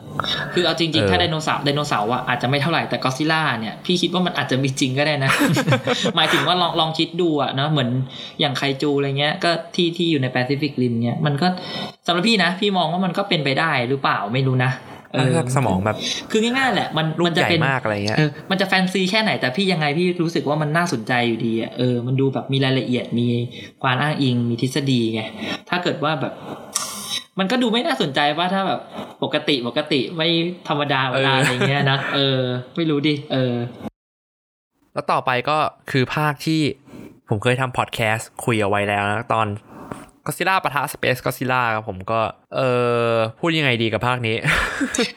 คือเอาจริงเออๆถ้าไดโนเสาร์ไดโนเสาร์อะอาจจะไม่เท่าไหร่แต่ก็อดซิลล่าเนี่ยพี่คิดว่ามันอาจจะมีจริงก็ได้นะ หมายถึงว่าลองลองคิดดูอะเนาะเหมือนอย่างไคจูอะไรเงี้ยก็ที่ที่อยู่ใน Pacific Rim เนี่ยมันก็สำหรับพี่นะ พี่มองว่ามันก็เป็นไปได้หรือเปล่าไม่รู้นะเออถ้า สมองแบบ คือง่ายๆแหละ มันลูมักนใหจะญ่เป็นมากอะไรเงี้ยเออมันจะแฟนซีแค่ไหนแต่พี่ยังไงพี่รู้สึกว่ามันน่าสนใจอยู่ดีอะเออมันดูแบบมีรายละเอียดมีความอ้างอิงมีทฤษฎีไงถ้าเกิดว่าแบบมันก็ดูไม่น่าสนใจว่าถ้าแบบปกติปกติไม่ธรรมดาเวลาเออออะไรเงี้ยนะเออ ไม่รู้ดิเออ แล้วต่อไปก็คือภาคที่ผมเคยทำพอดแคสต์คุยเอาไว้แล้วนะตอน ก็ซิล่าปะทะสเปซก็ซิล่าครับผมก็ เออพูดยังไงดีกับภาคนี้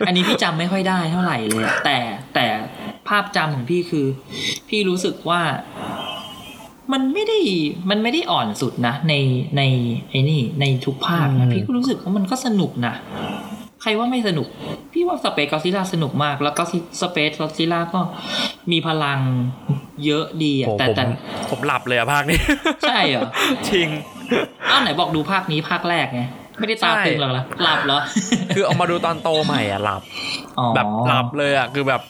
อันนี้พี่จำไม่ค่อยได้เท่าไหร่เลยอะแต่แต่ภาพจำของพี่คือ พี่รู้สึกว่ามันไม่ได้มันไม่ได้อ่อนสุดนะ ในในไอ้นี่ในทุกภาคอืนะมพี่ก็รู้สึกว่ามันก็สนุกนะ ใครว่าไม่สนุก พี่ว่าสเปซกอซิล่าสนุกมาก แล้วก็สเปซกอซิล่าก็มีพลังเยอะดีอะโหแต่ผมแต่ผมหลับเลยอะภาคนี้ ใช่เหรอจริงอ้าวไหนบอกดูภาคนี้ภาคแรกไงไม่ได้ตาใช่ตึงหรอกเหรอหลับเหรอ คือเอามาดูตอนโตใหม่อะหลับอ๋อแบบหลับเลยอะคือแบบ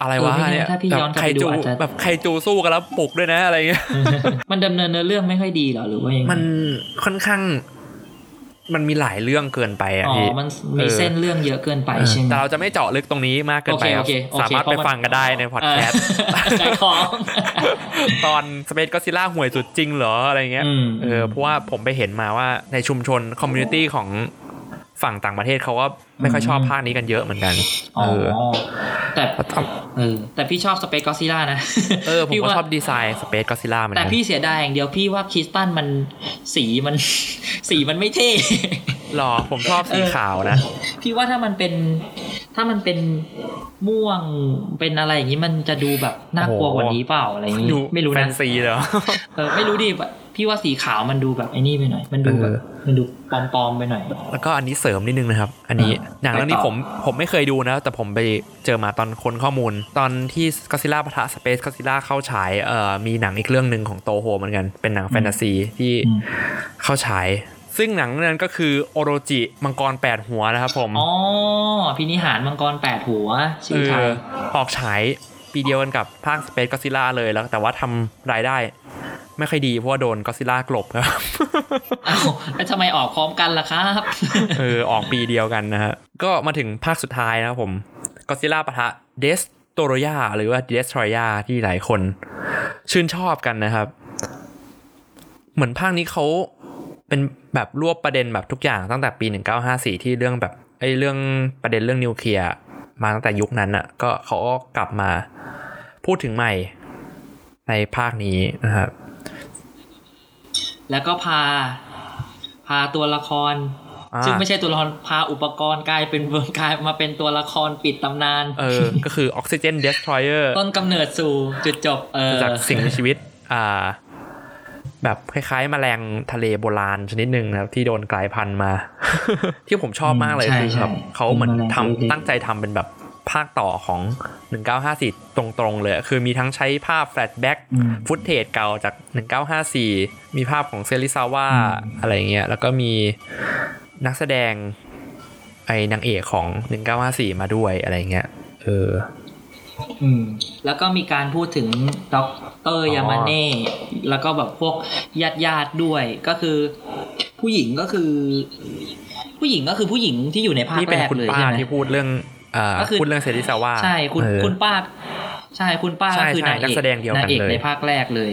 อะไรวะเออไม่แน่เนี่ยถ้าพี่แบบย้อนกลับใครไปดูจูอาจจะแบบใครจูสู้กันแล้วปลุกด้วยนะอะไรเงี้ยมันดำเนินเนื้อเรื่องไม่ค่อยดีเหรอหรือว่ายังไงมันค่อนข้าง มันมีหลายเรื่องเกินไปอะอ๋อพี่มันมีเส้นเรื่องเยอะเกินไปเออใช่ไหมแต่เราจะไม่เจาะลึกตรงนี้มากเกินไปครับโอเคโอเคโอเคสามารถไปฟังกันได้ในพอดแคสต์เออขายของตอน Space Godzilla ห่วยสุดจริงเหรออะไรเงี้ยอืมเออเพราะว่าผมไปเห็นมาว่าในชุมชน community ของ ฝั่งต่างประเทศเขาก็ไม่ค่อยชอบภาคนี้กันเยอะเหมือนกันอ๋อเออแต่แล้วทเออแต่พี่ชอบสเปซกอซิล่านะำเออ ผมพี่ก็ว่าชอบดีไซน์สเปซก็ซิล่าเหมือนแต่กันพี่เสียดายอย่างเดียวพี่ว่าคริสตันมันสีมันสีมันไม่เท่หรอผมชอบสีเออขาวนะ พี่ว่าถ้ามันเป็นถ้ามันเป็นม่วงเป็นอะไรอย่างนี้มันจะดูแบบน่ากลัวกว่านี้เปล่าอะไรอย่างนี้ดูไม่รู้แฟนะนซีเหรอเออไม่รู้ดิ พี่ว่าสีขาวมันดูแบบไอ้นี่ไปหน่อย มันดูแบบเออมันดูปลอมๆไปหน่อย แล้วก็อันนี้เสริมนิดนึงนะครับ อันนี้อ่าหนังเรื่องนี้ไปต่อผมผมไม่เคยดูนะ แต่ผมไปเจอมาตอนค้นข้อมูล ตอนที่ก็ซิล่าปะทะสเปซก็ซิล่าเข้าฉายเอ่อมีหนังอีกเรื่องหนึ่งของโตโฮเหมือนกัน เป็นหนังแฟนตาซีที่อืมเข้าฉายซึ่งหนังเรื่องนั้นก็คือโอโรจิมังกรแปดหัวนะครับผม อ๋อพินิหารมังกรแปดหัว ชื่อไทเอยอออกฉายปีเดียวกันกับภาคสเปซก็ซิล่าเลยแล้ว แต่ว่าทำรายได้ ไม่ค่อยดีเพราะว่าโดนก็ซิล่ากลบครับอ้าวแล้วทำไมออกพร้อมกันล่ะครับเออออกปีเดียวกันนะฮะก็มาถึงภาคสุดท้ายนะครับผมก็ซิล่าปะทะเดสโตโรยาหรือว่าเดสทรอยาที่หลายคน ชื่นชอบกันนะครับ เหมือนภาคนี้เขาเป็นแบบรวบประเด็นแบบทุกอย่างตั้งแต่ปี 1954 ที่เรื่องแบบไอ้เรื่องประเด็นเรื่องนิวเคลียร์มาตั้งแต่ยุคนั้นอะ ก็เขาก็กลับมาพูดถึงใหม่ในภาคนี้นะครับ แล้วก็พา พาตัวละครอ่าซึ่งไม่ใช่ตัวละครพาอุปกรณ์กลายเป็นเวิร์กลายมาเป็นตัวละครปิดตำนาน เออ ก็คือ Oxygen Destroyer ต้นกำเนิดสู่จุดจบ เออจากสิ่งมีชีวิต อ่า แบบคล้ายๆแมลงทะเลโบราณชนิดหนึ่งนะครับ ที่โดนกลายพันธุ์มา ที่ผมชอบมากเลยใช่คือแบบใช่เขาเหมือนเป็นแมลงทำตัวเล็กตั้งใจทำเป็นแบบ ภาคต่อของ 1954 ตรงๆเลย คือมีทั้งใช้ภาพ flashback อืม footage เก่าจาก 1954 มีภาพของเซริซาวะอืมอะไรเงี้ย แล้วก็มีนักแสดงไอ้นางเอกของ 1954 มาด้วยอะไรเงี้ย เอออืมแล้วก็มีการพูดถึงด็อกเตอร์ยามาเน่แล้วก็แบบพวกญาติญาติๆด้วยก็คือ ผู้หญิงก็คือ ผู้หญิงก็คือผู้หญิงที่อยู่ในภาคแรกเลยนี่ เป็นคุณป้าใช่ไหมที่พูดเรื่องอ่า ก็คือพูดเรื่องเซริซาวะใช่คุณเออคุณป้า ใช่คุณป้าใช่ก็คือใช่นางเอกนักแสดงเดียวกันนางเอกเลยในภาคแรกเลย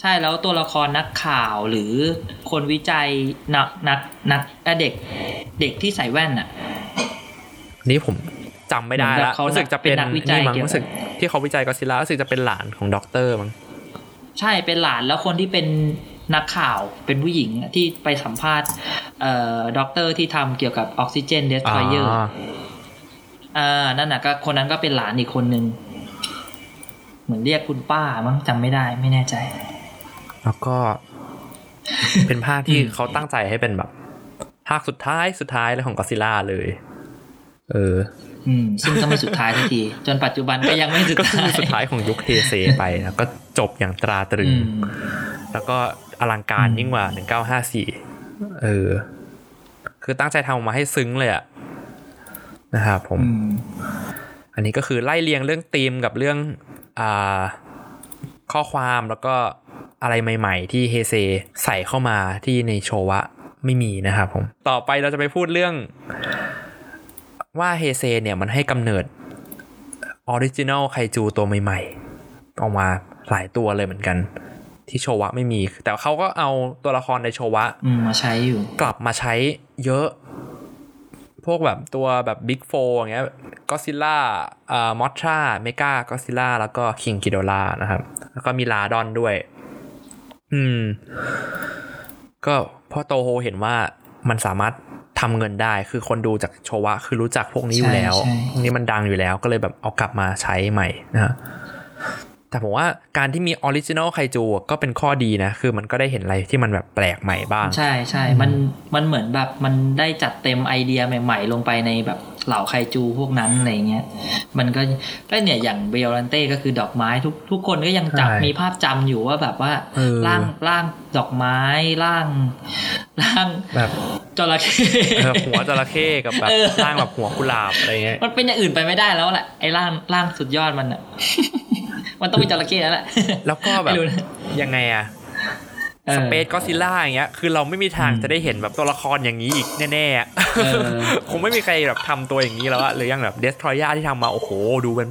ใช่แล้วตัวละครนักข่าวหรือคนวิจัยนักนักนักเอ่อเด็กเด็กที่ใส่แว่นอะ นี่ผมจำไม่ได้เหมือนแบละเขารู้สึกจะเป็นเป็นนักวิจัยนี่มั้งเกี่ยวกับรู้สึกที่เขาวิจัยก็อดซิลล่ารู้สึกจะเป็นหลานของด็อกเตอร์มั้งใช่เป็นหลานแล้วคนที่เป็นนักข่าวเป็นผู้หญิงที่ไปสัมภาษณ์เอ่อด็อกเตอร์ที่ทำเกี่ยวกับ Oxygen Destroyer อ่านั่นน่ะก็คนนั้นก็เป็นหลานอีกคนนึงเหมือนเรียกคุณป้ามั้งจำไม่ได้ไม่แน่ใจ แล้วก็ เป็นภาคที่อืมเขาตั้งใจให้เป็นแบบภาคสุดท้ายสุดท้ายเลยของก็อดซิลล่าเลย เออ อืม ซึ่งก็ไม่สุดท้ายทันที จนปัจจุบันก็ยังไม่สุดก็คืท้าอยสุดท้ายของยุคเทเซไปนะก็จบอย่างตราตรึอืงมแล้วก็อลังการอืมยิ่งกว่า1954เออ คือตั้งใจทำออกมาให้ซึ้งเลยอะ นะครับผมอืมอันนี้ก็คือไล่เรียงเรื่องธีมกับเรื่องอ่าข้อความแล้วก็อะไรใหม่ๆ ที่เฮเซใส่เข้ามาที่ในโชวะไม่มีนะครับผม ต่อไปเราจะไปพูดเรื่องว่าเฮเซเนี่ยมันให้กำเนิดออริจิน l ลไคจูตัวใหม่ๆ ออกมาหลายตัวเลยเหมือนกัน ที่โชวะไม่มี แต่เขาก็เอาตัวละครในโชวะอืมมาใช้อยู่ กลับมาใช้เยอะ พวกแบบตัวแบบ Big Four อย่างเงี้ยก็อดซิลล่าอ่ามอทราเมกาก็อดซิลล่าแล้วก็คิงกิโดร่านะครับ แล้วก็มีลาดอนด้วย อืม ก็พอโตโฮเห็นว่ามันสามารถทำเงินได้คือคนดูจากโชวะ คือรู้จักพวกนี้อยู่แล้วใช่ใช่พวกนี้มันดังอยู่แล้วก็เลยแบบเอากลับมาใช้ใหม่นะฮะ แต่ผมว่าการที่มี original ไคจูก็เป็นข้อดีนะ คือมันก็ได้เห็นอะไรที่มันแบบแปลกใหม่บ้าง ใช่ใช่มันมันเหมือนแบบมันได้จัดเต็มไอเดียใหม่ ๆ ลงไปในแบบเหล่าไคจูพวกนั้นอะไรเงี้ย มันก็ก็เนี่ยอย่างเบลลันเต้ก็คือดอกไม้ทุกทุกคนก็ยังจับใช่มีภาพจำอยู่ว่าแบบว่าเออร่างร่างดอกไม้ร่างร่างแบบจระเข้เออหัวจระเข้กับแบบเออร่างแบบหัวกุหลาบอะไรเงี้ยมันเป็นอย่างอื่นไปไม่ได้แล้วแหละไอ้ร่างร่างสุดยอดมันอะ มันต้องเป็นจระเข้แล้วแหละแล้วก็แบบไม่รู้นะยังไงอะเออสเปซก็ซิล่าอย่างเงี้ย คือเราไม่มีทางอืมจะได้เห็นแบบตัวละครอย่างนี้อีกแน่ๆอะเออคงไม่มีใครแบบทำตัวอย่างนี้แล้วอะหรือยังแบบเดสทรอยาที่ทำมา โอ้โห ดูเป็น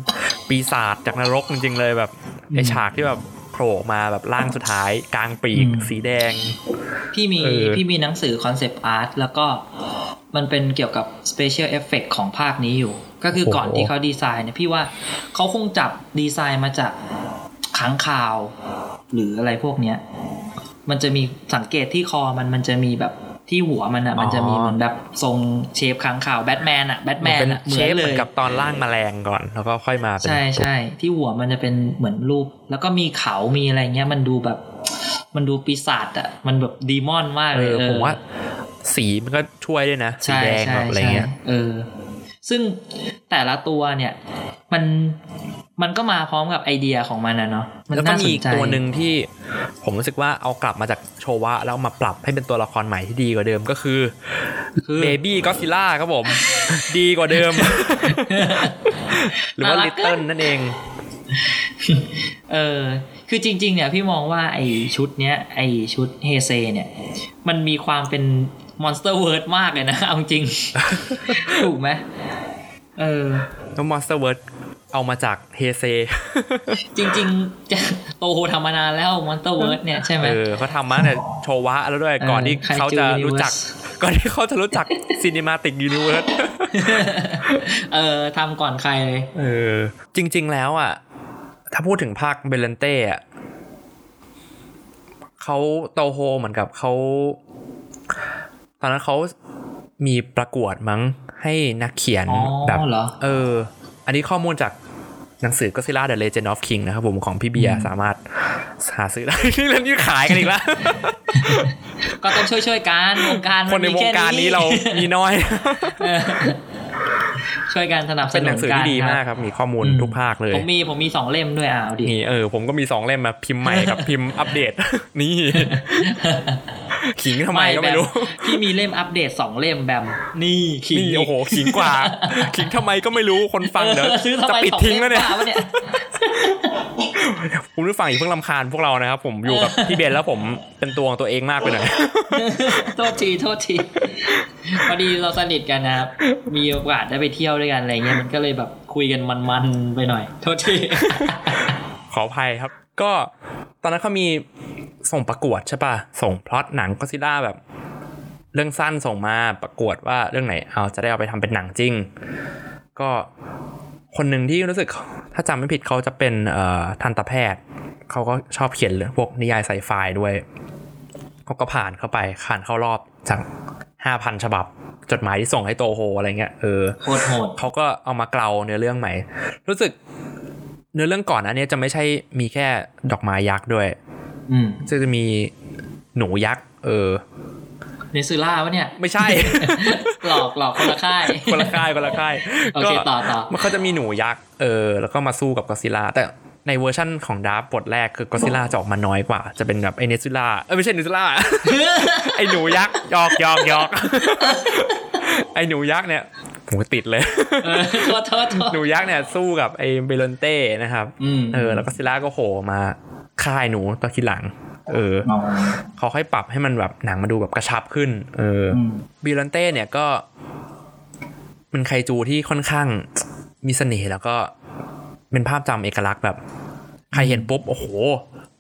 ปีศาจจากนรกจริงๆเลยแบบไอฉากที่แบบ โผล่ออกมาแบบร่างสุดท้าย กางปีกอืมสีแดง พี่มีเออพี่มีหนังสือ concept art แล้วก็มันเป็นเกี่ยวกับ special effect ของภาคนี้อยู่ ก็คือก่อนที่เขาดีไซน์เนี่ยพี่ว่าเขาคงจับดีไซน์มาจากค้างคาว หรืออะไรพวกเนี้ย มันจะมีสังเกตที่คอมันมันจะมีแบบ ที่หัวมันอะมันจะมีเหมือนแบบทรงเชฟขังข่าวแบทแมนอะแบทแมมันนเป็นอะเหเชมือนฟเหเลมือยนกับตอนร่างแมลงก่อนแล้วก็ค่อยมาเป็นใช่ใช่ที่หัวมันจะเป็นเหมือนรูป แล้วก็มีเขามีอะไรเงี้ยมันดูแบบ มันดูปีศาจอะมันแบบดีมอนมากเอเลยอเออผมว่าสีมันก็ช่วยด้วยนะสีใช่แดงใช่แบบอะไรเงี้ยใช่เออ ซึ่งแต่ละตัวเนี่ยมันมันก็มาพร้อมกับไอเดียของมันนะเนาะมันแล้วก็น่ามีสนอีกใจตัวหนึ่งทที่ผมรู้สึกว่าเอากลับมาจากโชวะแล้วมาปรับให้เป็นตัวละครใหม่ที่ดีกว่าเดิมก็คือคือ Baby Godzilla ครับผม ดีกว่าเดิม หรือว่าน่ารัก Littleิ้ลนั่นเอง เออคือจริง ๆ เนี่ยพี่มองว่าไอชุดเนี้ยไอชุดเฮเซเนี่ย มันมีความเป็น MonsterVerse มากเลยนะ เอาจริง ถูกไหมเออแล้ว MonsterVerseเอามาจากเฮเซ จริงๆจะโตโฮทำมานานแล้ว MonsterVerse เนี่ยใช่ไหมเออเขาทำมาแต่โชวะแล้วด้วยเออก่อนที่ ไคจู เขาจะรู้จัก Universe ก่อนที่เขาจะรู้จัก cinematic universe เออทำก่อนใครเลยเออ จริง ๆ แล้วอะ ถ้าพูดถึงภาคบิโอลันเต้อะเขาโตโฮเหมือนกับเขา ตอนนั้นเขามีประกวดมั้งให้นักเขียนอ๋อแบบเหรอเออ อันนี้ข้อมูลจากหนังสือ Godzilla The Legend of King นะครับผมของพี่เบียร์สามารถหาซื้อได้นี่เรื่องนี้ขายกันอีกแล้ว ก็ต้องช่วยช่วยๆกันวงการคนในมัวมีงแค่การนี้เรามีน้อยเออช่วยกันสนับสเป็นนุนหนังสือที่ดีมากครับ มีข้อมูลอืมทุกภาคเลย ผมมีผมมีสองเล่มด้วยอะเอาดินี่เออผมก็มีสองเล่มมาพิมพ์ใหม่กับพิมพ์อัปเดต นี่ ขิงทำไมก็ไม่รู้แบบพี่มีเล่มอัปเดตสองเล่มแบบนี่ขิงนี่โอ้โหขิงกว่า ขิงทำไมก็ไม่รู้คนฟังเดี๋ยวออซื้อทำจะไมปิดสอทิ้งแล้วเนี่ยล่มเนี่ยคุณผู้ฟังอย่าเพิ่งลำคาญพวกเรานะครับ ผมอยู่กับพี่เบนแล้วผมเป็นตัวของตัวเองมากไปหน่อยโทษทีโทษทีพอดีเราสนิทกันนะครับ มีโอกาสได้ไปเที่ยวด้วยกันอะไรเงี้ยมันก็เลยแบบคุยกันมันๆไปหน่อย โทษทีขออภัยครับ ก็ ตอนนั้นเขามีส่งประกวดใช่ป่ะส่งพล็อตหนังก็ซิล่าแบบ เรื่องสั้นส่งมาประกวดว่าเรื่องไหนเอาจะได้เอาไปทำเป็นหนังจริง ก็คนหนึ่งที่รู้สึกถ้าจำไม่ผิดเขาจะเป็นเอ่อทันตแพทย์เขาก็ชอบเขียนเรื่องพวกนิยายไซไฟด้วยเขาก็ผ่านเข้าไปผ่านเข้ารอบจากห้าพันฉบับ จดหมายที่ส่งให้โตโฮอะไรเงี้ยเออโคตรโหดเขาก็เอามาเกลาเนื้อเรื่องใหม่ รู้สึก เนื้อเรื่องก่อนอันนี้จะไม่ใช่มีแค่ดอกไม้ยักษ์ด้วย อืมซึ่งจะมีหนูยักษ์เออเนซูล่าวะเนี่ย ไม่ใช่ หลอกหลอกคนละค่าย คนละค่ายคนละค่ายโอเคต่อต่อมันเขาจะมีหนูยักษ์เออ แล้วก็มาสู้กับกอซิล่าแต่ในเวอร์ชั่นของ draft บทแรกคือกอซิล่าจะออกมาน้อยกว่า จะเป็นแบบไอเนซูล่าเออไม่ใช่เนซูล่าไอหนูยักษ์หลอกหลอกหลอกไอหนูยักษ์เนี่ย ผมก็ติดเลยเออโทษโทษโทษหนูยักษ์เนี่ยสู้กับไอบิโอลันเต้นะครับอืมเออแล้วก็อดซิล่าก็โผล่มาฆ่าไอ้หนูตอนทีหลัง เอออ๋อเขาค่อยปรับให้มันแบบหนังมาดูแบบกระชับขึ้น เออออืมบิโอลันเต้เนี่ยก็เป็นไคจูที่ค่อนข้างมีเสน่ห์แล้วก็เป็นภาพจำเอกลักษณ์แบบ ใครเห็นปุ๊บ โอ้โห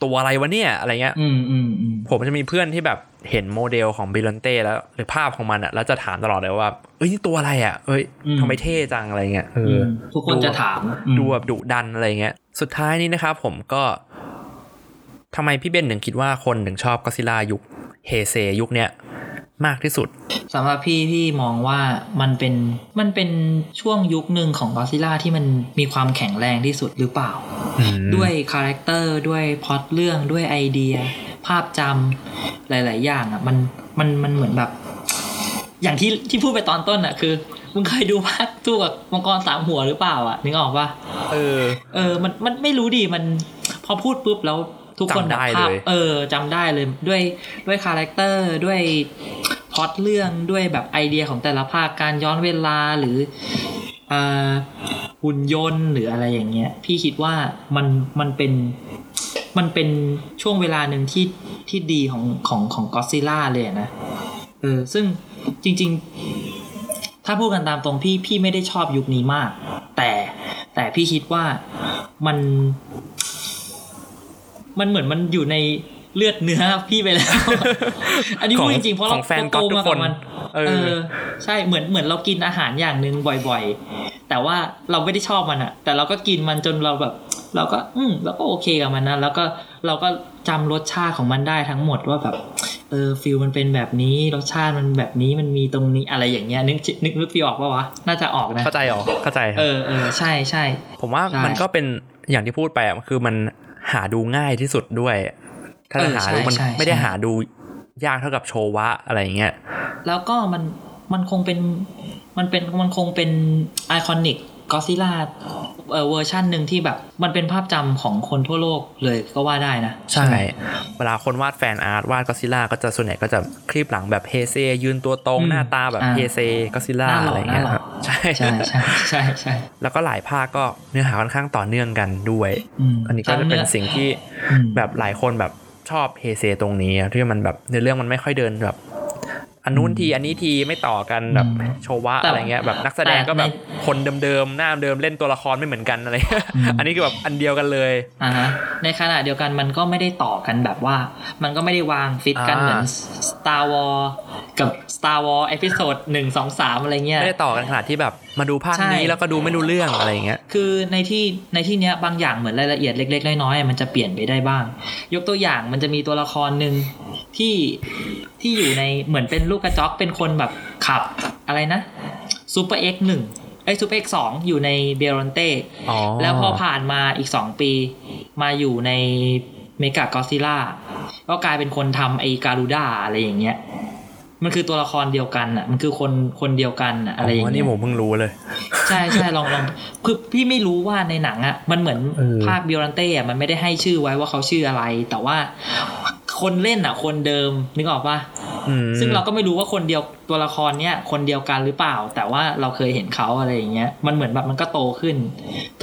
ตัวอะไรวะเนี่ยอะไรเงี้ยอืมอืมอืมผมจะมีเพื่อนที่แบบเห็นโมเดลของบิโอลันเต้แล้วหรือภาพของมันอะแล้วจะถามตลอดเลยว่าเอ้ยนี่ตัวอะไรอะเอ้ยทำไมเท่จังอะไรเงี้ยเออมทุกคนจะถามอืมดูแบบดุดันอะไรเงี้ย สุดท้ายนี้นะครับผมก็ทำไมพี่เบนถึงคิดว่าคนถึงชอบก็อดซิล่ายุคเฮเซยุคเนี้ย มากที่สุดสำหรับพี่พี่มองว่ามันเป็นมันเป็นช่วงยุคหนึ่งของกอซิล่าที่มันมีความแข็งแรงที่สุดหรือเปล่า ด้วย character ด้วยพล็อตเรื่องด้วยไอเดีย ภาพจำหลาย ๆ อย่างอะมันมันมันเหมือนแบบ อย่างที่ที่พูดไปตอนต้นอะคือมึงเคยดูภาคสู้กับมังกรสามหัวหรือเปล่าอะนึกออกปะเออ เออ มันมันไม่รู้ดิมัน พอพูดปุ๊บแล้ว ทุกคนจำได้แบบภาพเลยเออจำได้เลยด้วยด้วย character ด้วยพล็อตเรื่องด้วยแบบไอเดียของแต่ละภาคการย้อนเวลาหรือเอ่อหุ่นยนต์หรืออะไรอย่างเงี้ย พี่คิดว่ามันมันเป็นมันเป็นช่วงเวลาหนึ่งที่ที่ดีของของของก็ซิล่าเลยอะนะเออซึ่งจริง ๆ ถ้าพูดกันตามตรงพี่พี่ไม่ได้ชอบยุคนี้มาก แต่แต่พี่คิดว่ามัน มันเหมือนมันอยู่ในเลือดเนื้อพี่ไปแล้ว อันนี้ของพูดจริงๆเพราะขเราองแฟนโตก๊อตทุกมาคกับนมันเอเอออ ใช่เหมือนเหมือนเรากินอาหารอย่างหนึ่งบ่อยๆ แต่ว่าเราไม่ได้ชอบมันอะแต่เราก็กินมันจนเราแบบ เราก็ อืมเราก็โอเคกับมันนะแล้วก็เราก็จำรสชาติของมันได้ทั้งหมดว่าแบบเออ feel มันเป็นแบบนี้รสชาติมันแบบนี้มันมีตรงนี้อะไรอย่างเงี้ยนึกนึกนึก feel ออกปะวะน่าจะออกนะเข้าใจเหรอเข้าใจครับเออเออใช่ใช่ผมว่าใช่มันก็เป็นอย่างที่พูดไปอะคือมัน หาดูง่ายที่สุดด้วย ถ้าจะเออหาใช่ดูมันใช่ไม่ได้ใช่หาดูยากเท่ากับโชวะอะไรอย่างเงี้ย แล้วก็มันมันคงเป็นมันเป็นมันคงเป็น iconic ก็อดซิล่าเออเวอร์ชันหนึ่งที่แบบ มันเป็นภาพจำของคนทั่วโลกเลยก็ว่าได้นะ ใช่ เวลาคนวาด fan art วาดก็อดซิล่าก็จะส่วนใหญ่ก็จะครีบหลังแบบเฮเซยืนตัวตรงอืมหน้าตาแบบอ่าเฮเซก็อดซิล่าหน้าหล่ออะไรเงี้ยหน้าหล่อครับใช่ใช่ใช่ใช่ใช่แล้วก็หลายภาคก็เนื้อหาค่อนข้างต่อเนื่องกันด้วยมอันนี้ก็จะเป็นสิ่งที่อืมแบบหลายคนแบบชอบเฮเซตรงนี้อะที่มันแบบในเรื่องมันไม่ค่อยเดินแบบ อันนู้นทีอันนี้ทีไม่ต่อกันแบบอืมโชวะแต่อะไรเงี้ยแบบนักแสดงก็แบบแต่ในคนเดิมๆหน้าเดิมเล่นตัวละครไม่เหมือนกันอะไรเงี้ยอืมอันนี้คือแบบอันเดียวกันเลยอ่าฮะในขณะเดียวกันมันก็ไม่ได้ต่อกันแบบว่า มันก็ไม่ได้วางฟิตกันอ่าเหมือน Star Wars กับ Star Wars episode หนึ่งสองสามอะไรเงี้ยไม่ได้ต่อกันขนาดที่แบบมาดูภาคใช่นี้แล้วก็ดูไม่ดูเรื่องอะไรเงี้ย คือในที่ในที่เนี้ยบางอย่างเหมือนรายละเอียดเล็ก ๆ น้อยๆอะมันจะเปลี่ยนไปได้บ้าง ยกตัวอย่างมันจะมีตัวละครหนึ่งที่ที่อยู่ในเหมือนเป็นลูกกระจอกเป็นคนแบบขับอะไรนะ Super X หนึ่งไอ้ Super X สองอยู่ในบิโอลันเต้อ๋อแล้วพอผ่านมาอีกสองปี มาอยู่ในเมกากอซิล่าก็กลายเป็นคนทำไอ้การูด้าอะไรอย่างเงี้ย มันคือตัวละครเดียวกันอะ มันคือคนคนเดียวกันอะอะไรอย่างเงี้นี่ผมเพิ่งรู้เลย ใช่ใช่ลองลองคือพี่ไม่รู้ว่าในหนังอะ มันเหมือนเออภาคบิวรันเต้อะมันไม่ได้ให้ชื่อไว้ว่าเขาชื่ออะไร แต่ว่าคนเล่นอะ คนเดิมนึกออกปะอืมซึ่งเราก็ไม่รู้ว่าคนเดียวตัวละครเนี้ยคนเดียวกันหรือเปล่า แต่ว่าเราเคยเห็นเขาอะไรอย่างเงี้ย มันเหมือนแบบมันก็โตขึ้น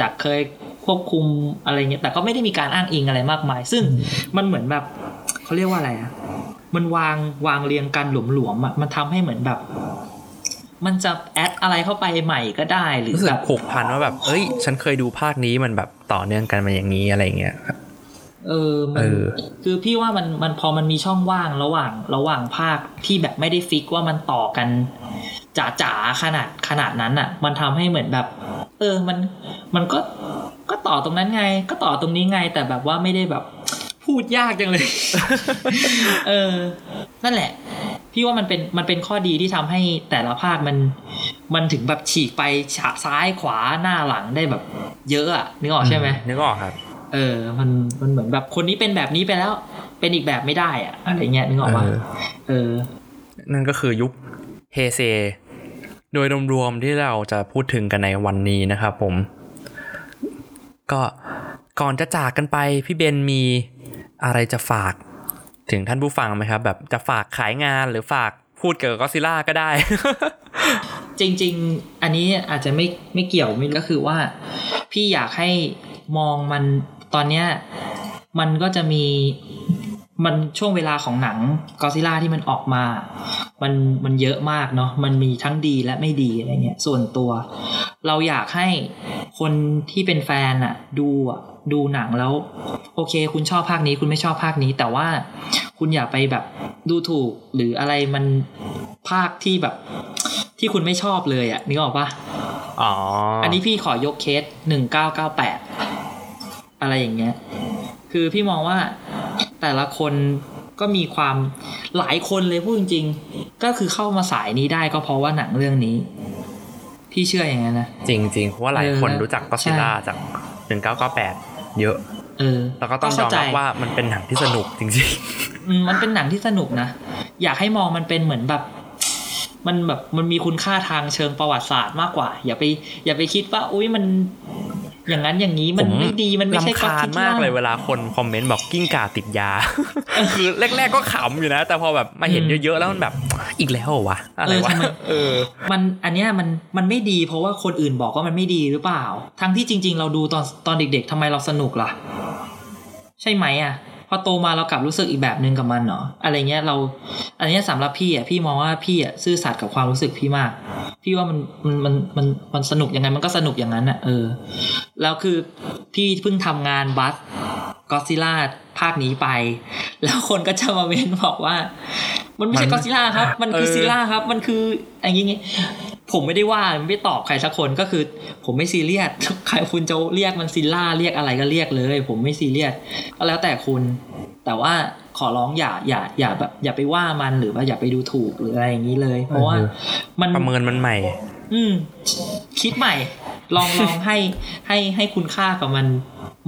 จากเคยควบคุมอะไรเงี้ย แต่ก็ไม่ได้มีการอ้างอิงอะไรมากมาย ซึ่งมันเหมือนแบบเขาเรียกว่าอะไรอะ มันวางวางเรียงกันหลวมๆอะมันทำให้เหมือนแบบ มันจะแอดอะไรเข้าไปใหม่ก็ได้หรือรู้สึแบกบผูกพันว่าแบบ เอ้ย ฉันเคยดูภาคนี้มันแบบต่อเนื่องกันมาอย่างนี้อะไรอย่างเงี้ยครับเออมันเออคือพี่ว่ามันมันพอมันมีช่องว่างระหว่างระหว่างภาคที่แบบไม่ได้ฟิกว่ามันต่อกันจ๋าจ๋าๆขนาดขนาดนั้นอะ มันทำให้เหมือนแบบ เออมันมันก็ก็ต่อตรงนั้นไง ก็ต่อตรงนี้ไง แต่แบบว่าไม่ได้แบบ พูดยากจังเลย เออ นั่นแหละ พี่ว่ามันเป็นมันเป็นข้อดีที่ทำให้แต่ละภาคมัน มันถึงแบบฉีกไปฉะซ้ายขวาหน้าหลังได้แบบ เยอะอะนึกออกใช่ไหมนึกออกครับ เออ มันมันเหมือนแบบคนนี้เป็นแบบนี้ไปแล้ว เป็นอีกแบบไม่ได้อะอะไรเงี้ยนึกออกปะเออเออนั่นก็คือยุคเฮเซโดยรวมๆที่เราจะพูดถึงกันในวันนี้นะครับผม ก็ก่อนจะจากกันไปพี่เบนมี อะไรจะฝากถึงท่านผู้ฟังไหมครับ แบบจะฝากขายงานหรือฝากพูดเกี่ยวกับก็ซิล่าก็ได้ จริง ๆ อันนี้อาจจะไม่ไม่เกี่ยวไม่ก็คือว่า พี่อยากให้มองมันตอนเนี้ยมันก็จะมีมันช่วงเวลาของหนังกอซิล่าที่มันออกมา มันมันเยอะมากเนาะมันมีทั้งดีและไม่ดีอะไรเงี้ยส่วนตัว เราอยากให้คนที่เป็นแฟนอะดูอะดูหนังแล้ว โอเค คุณชอบภาคนี้ คุณไม่ชอบภาคนี้ แต่ว่าคุณอย่าไปแบบดูถูกหรืออะไรมันภาคที่แบบที่คุณไม่ชอบเลยอะนึกออกปะอ๋อ อันนี้พี่ขอยกเคสหนึ่งเก้าเก้าแปดอะไรอย่างเงี้ย คือพี่มองว่าแต่ละคน ก็มีความหลายคนเลยพูดจริง ๆ ก็คือเข้ามาสายนี้ได้ก็เพราะว่าหนังเรื่องนี้ พี่เชื่ออย่างนั้นนะจริงๆเพราะว่าหลายคนเออรู้จักก็ซิล่าใช่จากหนึ่งเก้าเก้าแปดเยอะเออแล้วก็ต้องยเข้อมใจรับว่ามันเป็นหนังที่สนุกจริงอืมมันเป็นหนังที่สนุกนะ อยากให้มองมันเป็นเหมือนแบบ มันแบบมันมีคุณค่าทางเชิงประวัติศาสตร์มากกว่า อย่าไป อย่าไปคิดว่าอุ้ยมัน อย่างนั้นอย่างนี้ๆมันผมไม่ดีมันไม่ใช่รำคาญมากเลยเวลาคนคอมเมนต์บอกกิ้งก่าติดยา คือแรก ๆก็ขำอยู่นะ แต่พอแบบมาเห็นเยอะๆแล้วมันแบบอีกแล้วเหรอวะอะไรวะเออ มันอันเนี้ยมันมันไม่ดี เพราะว่าคนอื่นบอกว่ามันไม่ดีหรือเปล่า ทั้งที่จริง ๆ เราดูตอนตอนเด็ก ๆทำไมเราสนุกล่ะ ใช่ไหมอะพอโตมาเรากลับรู้สึกอีกแบบหนึ่งกับมันเนาะอะไรเงี้ยเรา อันเนี้ยสำหรับพี่อะพี่มองว่าพี่อะซื่อสัตย์กับความรู้สึกพี่มาก พี่ว่ามันมันมันมันมันสนุกยังไงมันก็สนุกอย่างนั้นอะเออ แล้วคือพี่เพิ่งทำงานบัสก็ซิล่าภาคนี้ไป แล้วคนก็จะมาเม้นบอกว่า มันไม่ใช่มันก็ซิล่าครับ มันคือเออซิล่าครับ มันคืออย่างงี้ผมไม่ได้ว่าไม่ตอบใครสักคนก็คือ ผมไม่ซีเรียสใครคุณจะเรียกมันซิลล่าเรียกอะไรก็เรียกเลย ผมไม่ซีเรียสก็แล้วแต่คุณ แต่ว่าขอร้องอย่าอย่าอย่าแบบอย่าไปว่ามันหรือว่าอย่าไปดูถูกหรืออะไรอย่างนี้เลย เพราะว่าเออมันประเมินมันใหม่ อืม คิดใหม่ ลองลองให้ให้ให้คุณค่ากับมัน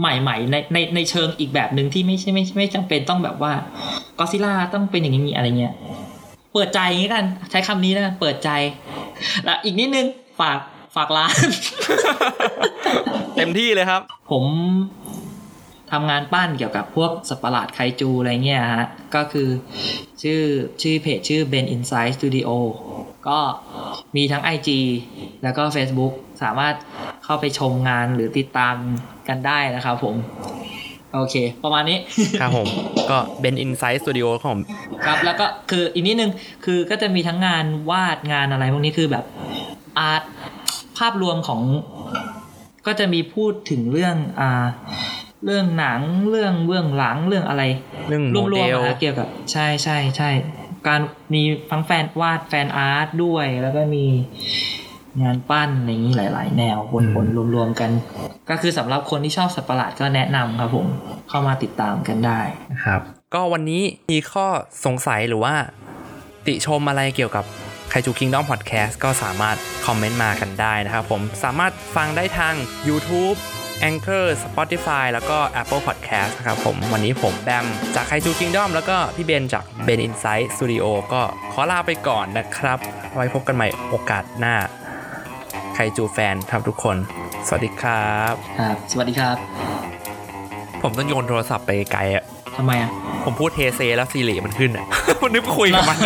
ใหม่ๆในในในเชิงอีกแบบหนึ่งที่ไม่ใช่ไม่ไม่จำเป็นต้องแบบว่าก็ซิล่าต้องเป็นอย่างนี้อะไรเงี้ยเปิดใจอย่างนี้กัน ใช้คำนี้แล้วกันเปิดใจแล้วอีกนิดนึงฝากฝากร้าน เต็มที่เลยครับ ผม ทำงานปั้นเกี่ยวกับพวกสัตว์ประหลาดไคจูอะไรเงี้ยฮะ ก็คือชื่อชื่อเพจชื่อ Ben Inside Studio ก็มีทั้ง IG แล้วก็ Facebook สามารถเข้าไปชมงานหรือติดตามกันได้นะครับผม โอเค ประมาณนี้ ครับผม ก็เบนอินไซ e ์สตูดิโอของผมครับ แล้วก็คืออีกนิดนึง คือก็จะมีทั้งงานวาดงานอะไรพวกนี้คือแบบอาร์ตภาพรวมของก็จะมีพูดถึงเรื่องอ่า เรื่องหนังเรื่องเบื้องหลังเรื่องอะไรเรื่องรโมวมเดๆลนะเกี่ยวกับใช่ใช่ใช่การมีทั้งแฟนวาดแฟนอาร์ตด้วย แล้วก็มีงานปั้นอะไรอย่างนี้หลาย ๆ แนวปนๆรวมๆกัน ก็คือสำหรับคนที่ชอบสัตว์ประหลาดก็แนะนำครับผมเข้ามาติดตามกันได้ครับ ก็วันนี้มีข้อสงสัยหรือว่า ติชมอะไรเกี่ยวกับไคจู Kingdom Podcast ก็สามารถคอมเมนต์มากันได้นะครับผมสามารถฟังได้ทาง YouTube Anchor Spotify แล้วก็ Apple Podcast นะครับผม วันนี้ผมแบมจากไคจู Kingdom แล้วก็พี่เบนจาก Ben Insight Studio ก็ขอลาไปก่อนนะครับ ไว้พบกันใหม่โอกาสหน้าไคจูแฟนครับทุกคน สวัสดีครับครับ สวัสดีครับ ผมต้องโยนโทรศัพท์ไปไกลอะทำไมอะผมพูดเทเซแล้วซีรีมันขึ้นอะมันนึกคุยกับมัน